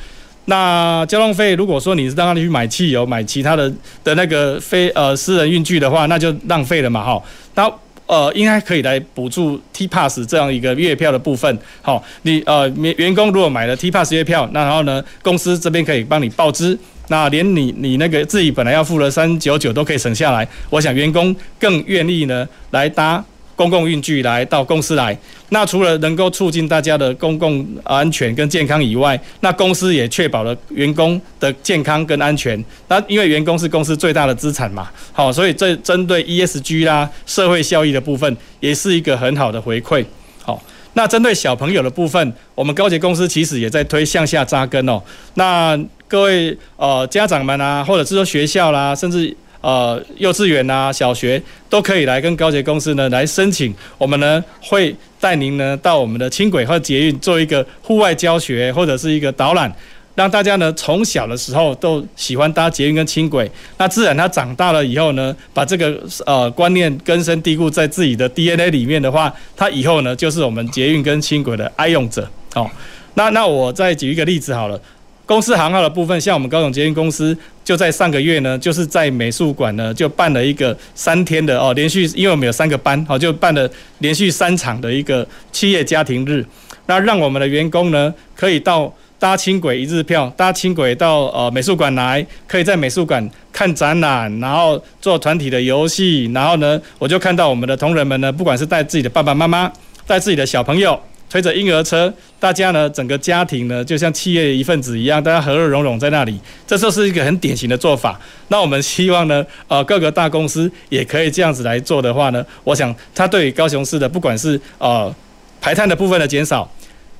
那交通费，如果说你是让他去买汽油、买其他的的那个非呃私人运具的话，那就浪费了嘛，哈。那呃，应该可以来补助 T Pass 这样一个月票的部分。好，你呃员员工如果买了 T Pass 月票，那然后呢，公司这边可以帮你报资，那连你你那个自己本来要付的三九九都可以省下来。我想员工更愿意呢来搭。公共运具来到公司来，那除了能够促进大家的公共安全跟健康以外，那公司也确保了员工的健康跟安全。那因为员工是公司最大的资产嘛，好，所以这针对 ESG 啦、社会效益的部分，也是一个很好的回馈。好，那针对小朋友的部分，我们高捷公司其实也在推向下扎根哦。那各位呃家长们啊，或者是说学校啦，甚至。呃，幼稚园啊，小学都可以来跟高捷公司呢来申请，我们呢会带您呢到我们的轻轨或捷运做一个户外教学或者是一个导览，让大家呢从小的时候都喜欢搭捷运跟轻轨，那自然他长大了以后呢，把这个呃观念根深蒂固在自己的 DNA 里面的话，他以后呢就是我们捷运跟轻轨的爱用者哦。那那我再举一个例子好了。公司行号的部分，像我们高雄捷运公司，就在上个月呢，就是在美术馆呢，就办了一个三天的哦，连续，因为我们有三个班，好，就办了连续三场的一个企业家庭日，那让我们的员工呢，可以到搭轻轨一日票，搭轻轨到呃美术馆来，可以在美术馆看展览，然后做团体的游戏，然后呢，我就看到我们的同仁们呢，不管是带自己的爸爸妈妈，带自己的小朋友。推着婴儿车，大家呢，整个家庭呢，就像企业一份子一样，大家和乐融融在那里，这就是一个很典型的做法。那我们希望呢，呃，各个大公司也可以这样子来做的话呢，我想它对高雄市的不管是呃排碳的部分的减少，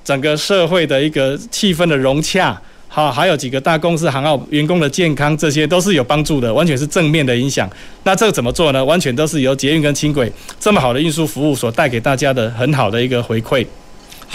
整个社会的一个气氛的融洽，好，还有几个大公司行号员工的健康，这些都是有帮助的，完全是正面的影响。那这个怎么做呢？完全都是由捷运跟轻轨这么好的运输服务所带给大家的很好的一个回馈。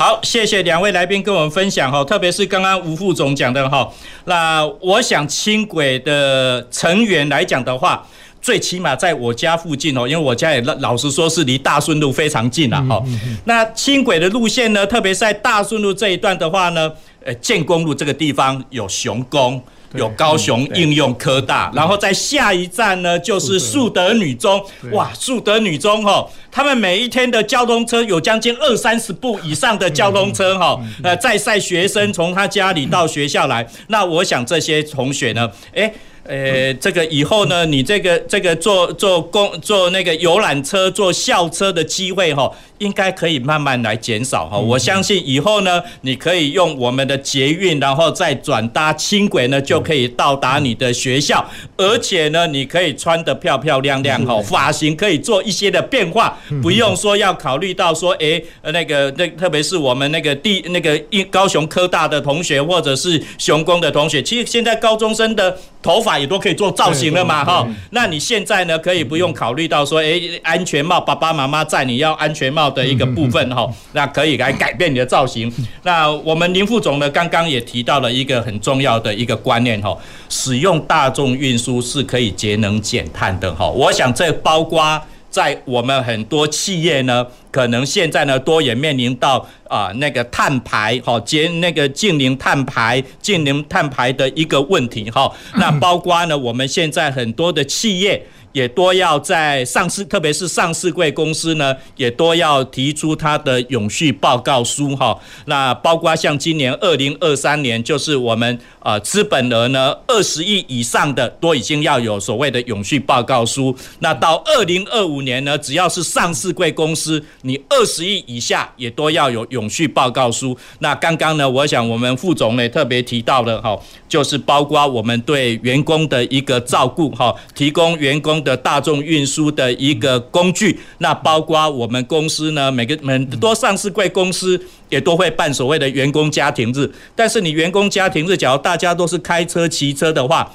好，谢谢两位来宾跟我们分享哈，特别是刚刚吴副总讲的哈，那我想轻轨的成员来讲的话，最起码在我家附近哦，因为我家也老老实说是离大顺路非常近了哈。那轻轨的路线呢，特别是在大顺路这一段的话呢，呃，建工路这个地方有雄工。有高雄应用科大，然后在下一站呢，就是树德女中。哇，树德女中哦，他们每一天的交通车有将近二三十部以上的交通车哈，呃，在载学生从他家里到学校来。那我想这些同学呢，诶。呃，这个以后呢，你这个这个坐坐公坐那个游览车、坐校车的机会哈，应该可以慢慢来减少哈。我相信以后呢，你可以用我们的捷运，然后再转搭轻轨呢，就可以到达你的学校。而且呢，你可以穿得漂漂亮亮哈，发型可以做一些的变化，不用说要考虑到说，诶，那个那特别是我们那个地那个一高雄科大的同学，或者是雄工的同学，其实现在高中生的头发。也都可以做造型了嘛，哈，那你现在呢，可以不用考虑到说，哎，安全帽，爸爸妈妈在，你要安全帽的一个部分，哈，那可以来改变你的造型。那我们林副总呢，刚刚也提到了一个很重要的一个观念，哈，使用大众运输是可以节能减碳的，哈，我想这包括。在我们很多企业呢，可能现在呢，多也面临到啊、那个碳排哈，节那个净零碳排、净零碳排的一个问题哈。那包括呢，我们现在很多的企业也都要在上市，特别是上市贵公司呢，也都要提出它的永续报告书哈。那包括像今年二零二三年，就是我们呃资本额呢二十亿以上的，都已经要有所谓的永续报告书。那到二零二五年呢，只要是上市贵公司，你二十亿以下也都要有永续报告书。那刚刚呢，我想我们副总呢特别提到了哈，就是包括我们对员工的一个照顾哈，提供员工的大众运输的一个工具。那包括我们公司呢，每个很多上市贵公司也都会办所谓的员工家庭日。但是你员工家庭日，假如大家都是开车骑车的话，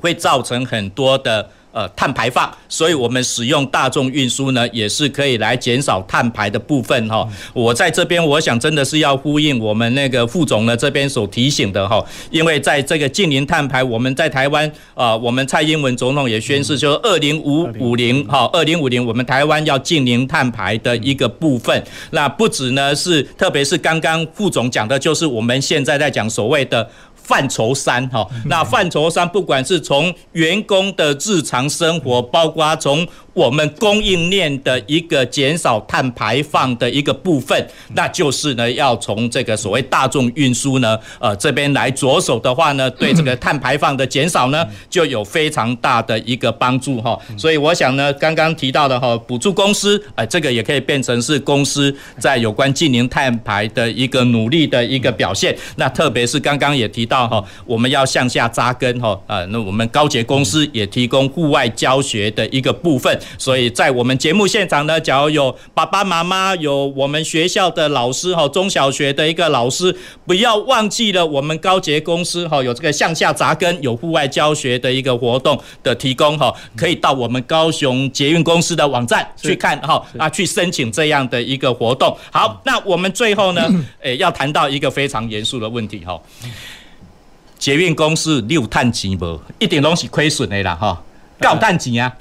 会造成很多的。呃，碳排放，所以我们使用大众运输呢，也是可以来减少碳排的部分哈。我在这边，我想真的是要呼应我们那个副总呢这边所提醒的哈，因为在这个净零碳排，我们在台湾啊，我们蔡英文总统也宣示，就是二零五五零哈，二零五零我们台湾要净零碳排的一个部分。那不止呢是，特别是刚刚副总讲的，就是我们现在在讲所谓的。范畴三哈，那范畴三不管是从员工的日常生活，包括从我们供应链的一个减少碳排放的一个部分，那就是呢，要从这个所谓大众运输呢，呃，这边来着手的话呢，对这个碳排放的减少呢，就有非常大的一个帮助哈。所以我想呢，刚刚提到的哈，补助公司，呃，这个也可以变成是公司在有关净零碳排的一个努力的一个表现。那特别是刚刚也提到哈，我们要向下扎根哈，呃，那我们高捷公司也提供户外教学的一个部分。所以在我们节目现场呢，假如有爸爸妈妈，有我们学校的老师哈，中小学的一个老师，不要忘记了我们高捷公司哈，有这个向下扎根、有户外教学的一个活动的提供哈，可以到我们高雄捷运公司的网站去看哈啊，去申请这样的一个活动。好，那我们最后呢，诶，要谈到一个非常严肃的问题哈，捷运公司六碳钱不，一点东西亏损的啦哈，高碳钱啊。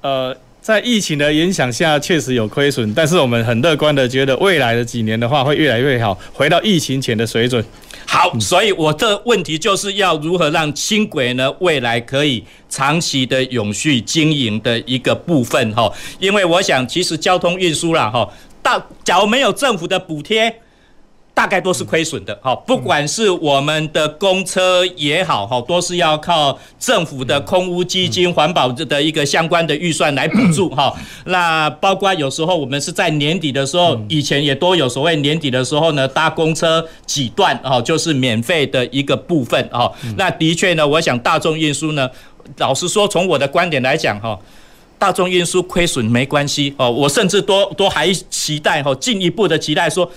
呃，在疫情的影响下，确实有亏损，但是我们很乐观的觉得，未来的几年的话，会越来越好，回到疫情前的水准。好，所以我的问题就是要如何让轻轨呢，未来可以长期的永续经营的一个部分哈，因为我想，其实交通运输啦哈，到假如没有政府的补贴。大概都是亏损的，哈，不管是我们的公车也好，哈，都是要靠政府的空屋基金、环保的一个相关的预算来补助，哈。那包括有时候我们是在年底的时候，以前也都有所谓年底的时候呢，搭公车几段，哈，就是免费的一个部分，哈。那的确呢，我想大众运输呢，老实说，从我的观点来讲，哈，大众运输亏损没关系，哦，我甚至都都还期待，哈，进一步的期待说。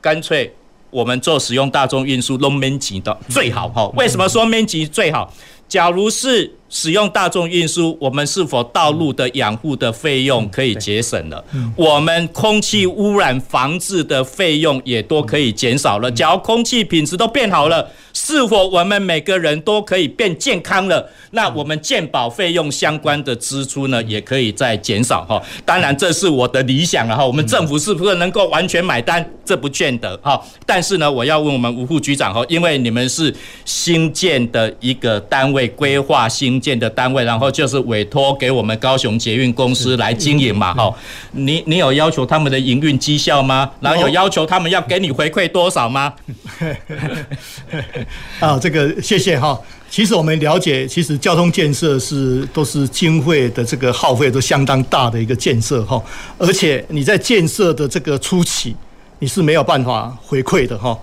干脆我们做使用大众运输都免钱的最好哈？为什么说免钱最好？假如是使用大众运输，我们是否道路的养护的费用可以节省了？我们空气污染防治的费用也都可以减少了。假如空气品质都变好了。是否我们每个人都可以变健康了？那我们健保费用相关的支出呢，也可以再减少哈。当然，这是我的理想了哈。我们政府是不是能够完全买单？这不见得哈。但是呢，我要问我们吴副局长哈，因为你们是新建的一个单位，规划新建的单位，然后就是委托给我们高雄捷运公司来经营嘛哈。你你有要求他们的营运绩效吗？然后有要求他们要给你回馈多少吗？啊，这个谢谢哈。其实我们了解，其实交通建设是都是经费的这个耗费都相当大的一个建设哈。而且你在建设的这个初期，你是没有办法回馈的哈。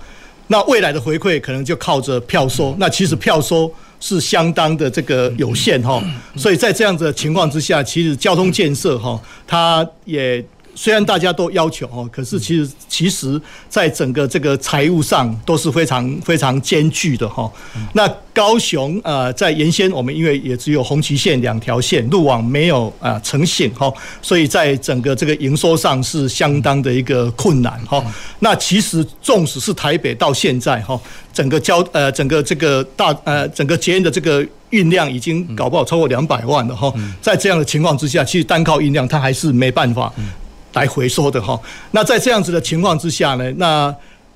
那未来的回馈可能就靠着票收。那其实票收是相当的这个有限哈。所以在这样子的情况之下，其实交通建设哈，它也。虽然大家都要求哦，可是其实其实在整个这个财务上都是非常非常艰巨的哈。那高雄呃，在原先我们因为也只有红旗线两条线，路网没有啊成型哈，所以在整个这个营收上是相当的一个困难哈。那其实纵使是台北到现在哈，整个交呃整个这个大呃整个捷运的这个运量已经搞不好超过两百万了哈。在这样的情况之下，其实单靠运量它还是没办法。来回收的哈，那在这样子的情况之下呢，那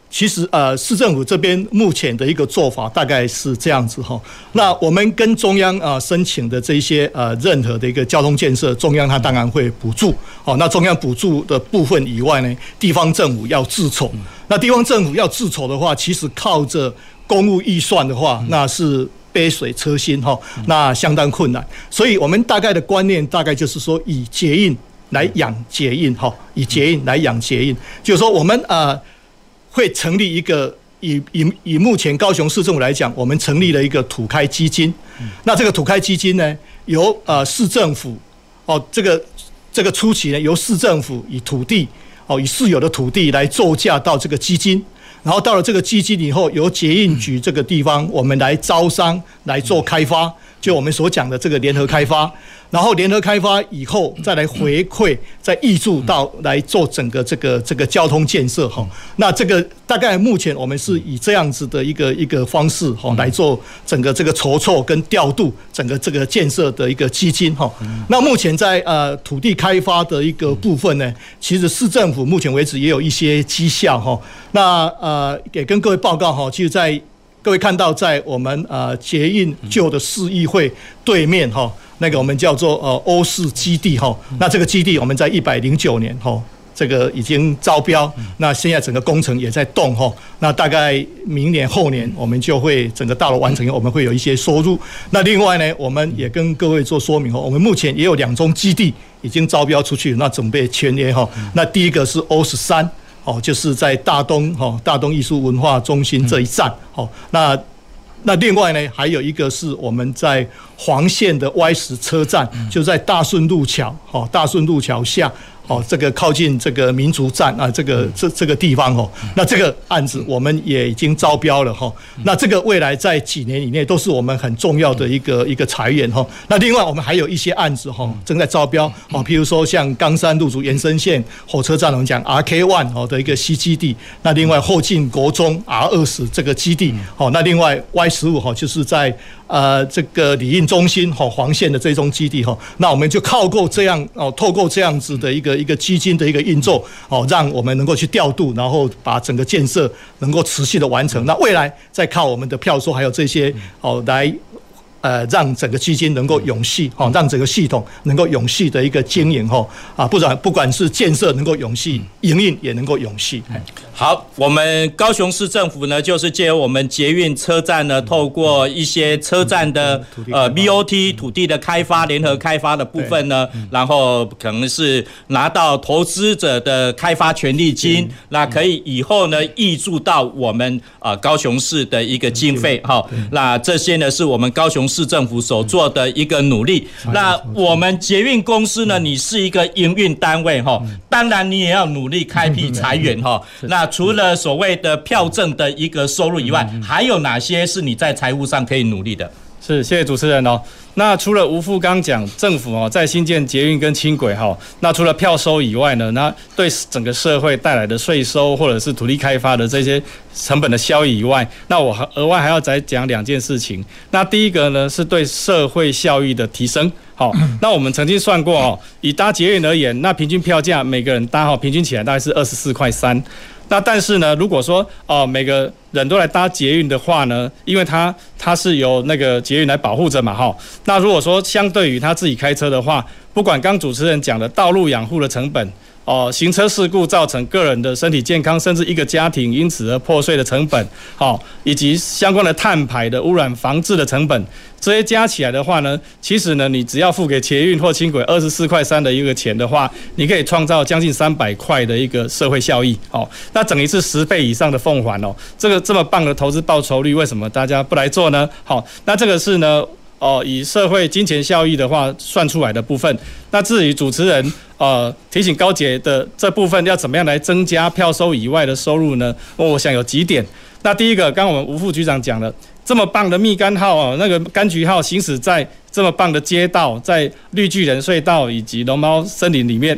其实呃，市政府这边目前的一个做法大概是这样子哈。那我们跟中央啊申请的这些呃任何的一个交通建设，中央它当然会补助。哦，那中央补助的部分以外呢，地方政府要自筹。那地方政府要自筹的话，其实靠着公务预算的话，那是杯水车薪哈，那相当困难。所以我们大概的观念大概就是说，以捷运来养捷运哈，以捷运来养捷运，就是说我们呃。会成立一个以以以目前高雄市政府来讲，我们成立了一个土开基金。那这个土开基金呢，由呃市政府哦，这个这个初期呢，由市政府以土地哦，以市有的土地来作价到这个基金，然后到了这个基金以后，由捷运局这个地方，我们来招商来做开发，就我们所讲的这个联合开发。然后联合开发以后，再来回馈，再挹注到来做整个这个这个交通建设哈。那这个大概目前我们是以这样子的一个一个方式哈来做整个这个筹措跟调度整个这个建设的一个基金哈。那目前在呃土地开发的一个部分呢，其实市政府目前为止也有一些绩效哈。那呃也跟各位报告哈，其实在各位看到在我们呃捷运旧的市议会对面哈。那个我们叫做呃欧式基地哈，那这个基地我们在一百零九年哈，这个已经招标，那现在整个工程也在动哈，那大概明年后年我们就会整个大楼完成，我们会有一些收入。那另外呢，我们也跟各位做说明哈，我们目前也有两宗基地已经招标出去，那准备签约哈。那第一个是欧十三哦，就是在大东哈大东艺术文化中心这一站哦，那。那另外呢，还有一个是我们在黄线的 Y 十车站，就在大顺路桥，哈，大顺路桥下。哦，这个靠近这个民族站啊，这个这这个地方哦，那这个案子我们也已经招标了哈。那这个未来在几年以内都是我们很重要的一个一个财源哈。那另外我们还有一些案子哈，正在招标哦，譬如说像冈山路竹延伸线火车站，我们讲 RK One 哦的一个西基地。那另外后进国中 R 二十这个基地，哦，那另外 Y 十五哈就是在。呃，这个里应中心哈，黄线的这种基地哈，那我们就靠过这样哦，透过这样子的一个一个基金的一个运作哦，让我们能够去调度，然后把整个建设能够持续的完成。那未来再靠我们的票数还有这些哦来。呃，让整个基金能够永续，哈，让整个系统能够永续的一个经营，哈，啊，不然不管是建设能够永续，营运也能够永续。好，我们高雄市政府呢，就是借由我们捷运车站呢，透过一些车站的呃 BOT 土地的开发、联合开发的部分呢，然后可能是拿到投资者的开发权利金，那可以以后呢挹注到我们啊高雄市的一个经费，哈，那这些呢是我们高雄。市政府所做的一个努力，那我们捷运公司呢？你是一个营运单位哈，当然你也要努力开辟财源哈。那除了所谓的票证的一个收入以外，还有哪些是你在财务上可以努力的？是，谢谢主持人哦。那除了吴富刚讲政府哦，在新建捷运跟轻轨哈，那除了票收以外呢，那对整个社会带来的税收或者是土地开发的这些成本的效益以外，那我还额外还要再讲两件事情。那第一个呢，是对社会效益的提升。好，那我们曾经算过哦，以搭捷运而言，那平均票价每个人搭哈，平均起来大概是二十四块三。那但是呢，如果说哦，每个人都来搭捷运的话呢，因为它它是由那个捷运来保护着嘛，哈。那如果说相对于他自己开车的话，不管刚主持人讲的道路养护的成本。哦，行车事故造成个人的身体健康，甚至一个家庭因此而破碎的成本，好，以及相关的碳排的污染防治的成本，这些加起来的话呢，其实呢，你只要付给捷运或轻轨二十四块三的一个钱的话，你可以创造将近三百块的一个社会效益，好，那等于是十倍以上的奉还哦，这个这么棒的投资报酬率，为什么大家不来做呢？好，那这个是呢。哦，以社会金钱效益的话算出来的部分，那至于主持人呃提醒高捷的这部分要怎么样来增加票收以外的收入呢？我想有几点。那第一个，刚刚我们吴副局长讲了，这么棒的蜜柑号啊，那个柑橘号行驶在这么棒的街道，在绿巨人隧道以及龙猫森林里面，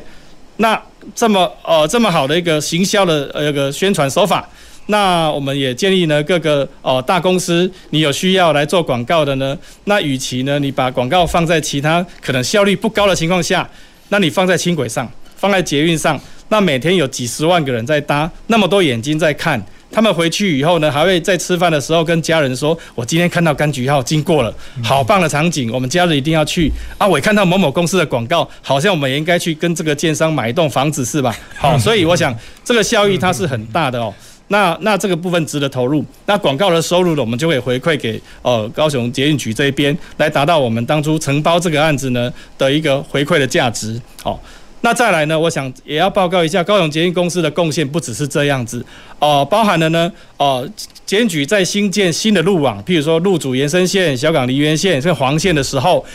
那这么呃这么好的一个行销的呃一个宣传手法。那我们也建议呢，各个哦大公司，你有需要来做广告的呢，那与其呢，你把广告放在其他可能效率不高的情况下，那你放在轻轨上，放在捷运上，那每天有几十万个人在搭，那么多眼睛在看。他们回去以后呢，还会在吃饭的时候跟家人说：“我今天看到柑橘号经过了，好棒的场景，我们家人一定要去。”啊，我看到某某公司的广告，好像我们也应该去跟这个建商买一栋房子，是吧？好，所以我想这个效益它是很大的哦。那那这个部分值得投入，那广告的收入呢，我们就会回馈给呃高雄捷运局这一边，来达到我们当初承包这个案子呢的一个回馈的价值。好，那再来呢，我想也要报告一下高雄捷运公司的贡献，不只是这样子哦、呃，包含了呢哦、呃，捷运局在新建新的路网，譬如说路阻延伸线、小港梨园线、这个黄线的时候。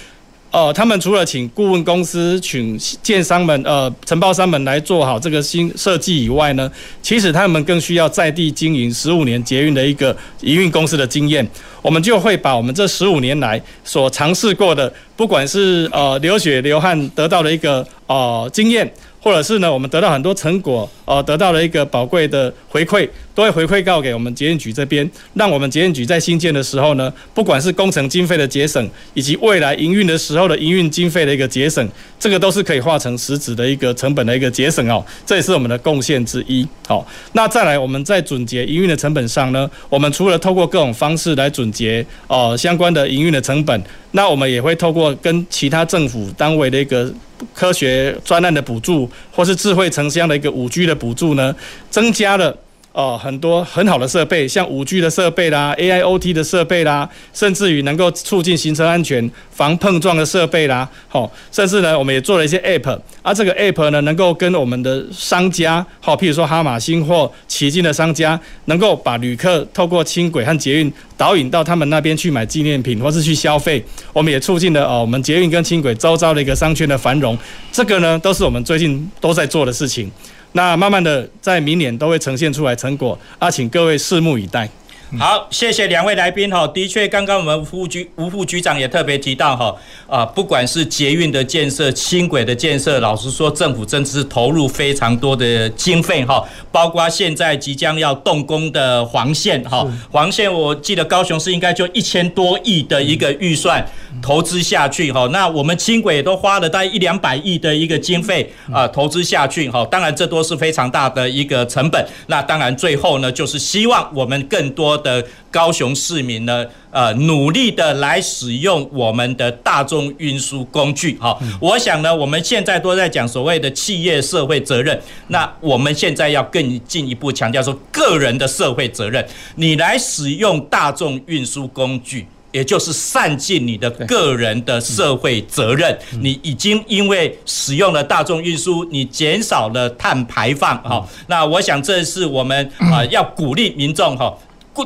哦，他们除了请顾问公司、请建商们、呃承包商们来做好这个新设计以外呢，其实他们更需要在地经营十五年捷运的一个营运公司的经验。我们就会把我们这十五年来所尝试过的，不管是呃流血流汗得到的一个呃经验。或者是呢，我们得到很多成果，呃，得到了一个宝贵的回馈，都会回馈告给我们捷运局这边，让我们捷运局在新建的时候呢，不管是工程经费的节省，以及未来营运的时候的营运经费的一个节省，这个都是可以化成实质的一个成本的一个节省哦，这也是我们的贡献之一。好，那再来我们在总结营运的成本上呢，我们除了透过各种方式来准节哦相关的营运的成本，那我们也会透过跟其他政府单位的一个。科学专案的补助，或是智慧城乡的一个五 G 的补助呢，增加了哦、很多很好的设备，像五 G 的设备啦，AIoT 的设备啦，甚至于能够促进行车安全、防碰撞的设备啦，好、哦，甚至呢，我们也做了一些 App，而这个 App 呢，能够跟我们的商家，好、譬如说哈马星或旗津的商家，能够把旅客透过轻轨和捷运。导引到他们那边去买纪念品，或是去消费，我们也促进了哦，我们捷运跟轻轨周遭的一个商圈的繁荣。这个呢，都是我们最近都在做的事情。那慢慢的，在明年都会呈现出来成果啊，请各位拭目以待。好，谢谢两位来宾哈。的确，刚刚我们副局吴副局长也特别提到哈，啊，不管是捷运的建设、轻轨的建设，老实说，政府真的是投入非常多的经费哈。包括现在即将要动工的黄线哈，黄线我记得高雄市应该就一千多亿的一个预算投资下去哈。那我们轻轨也都花了大概一两百亿的一个经费啊投资下去哈。当然，这都是非常大的一个成本。那当然，最后呢，就是希望我们更多。的高雄市民呢，呃，努力的来使用我们的大众运输工具，哈，我想呢，我们现在都在讲所谓的企业社会责任，那我们现在要更进一步强调说个人的社会责任，你来使用大众运输工具，也就是善尽你的个人的社会责任，你已经因为使用了大众运输，你减少了碳排放，哈，那我想这是我们啊 要鼓励民众，哈。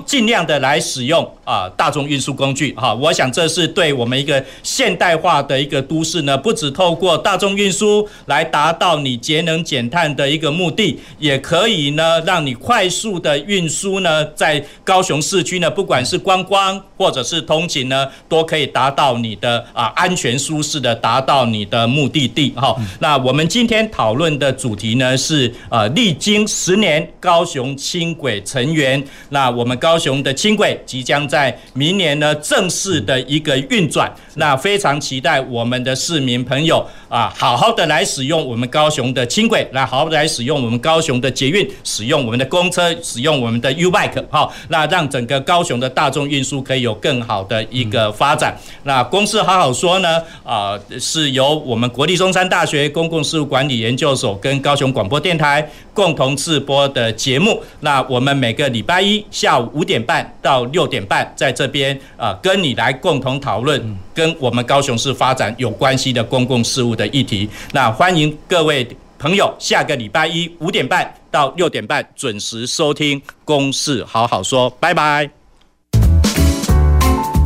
尽量的来使用啊大众运输工具哈，我想这是对我们一个现代化的一个都市呢，不只透过大众运输来达到你节能减碳的一个目的，也可以呢让你快速的运输呢，在高雄市区呢，不管是观光或者是通勤呢，都可以达到你的啊安全舒适的达到你的目的地哈。那我们今天讨论的主题呢是呃历经十年高雄轻轨成员，那我们。高雄的轻轨即将在明年呢正式的一个运转，那非常期待我们的市民朋友啊，好好的来使用我们高雄的轻轨，来好好的来使用我们高雄的捷运，使用我们的公车，使用我们的 U-Bike，好，那让整个高雄的大众运输可以有更好的一个发展。那公事好好说呢，啊，是由我们国立中山大学公共事务管理研究所跟高雄广播电台共同制播的节目。那我们每个礼拜一下午午。五点半到六点半，在这边啊，跟你来共同讨论跟我们高雄市发展有关系的公共事务的议题。那欢迎各位朋友，下个礼拜一五点半到六点半准时收听《公事好好说》，拜拜。《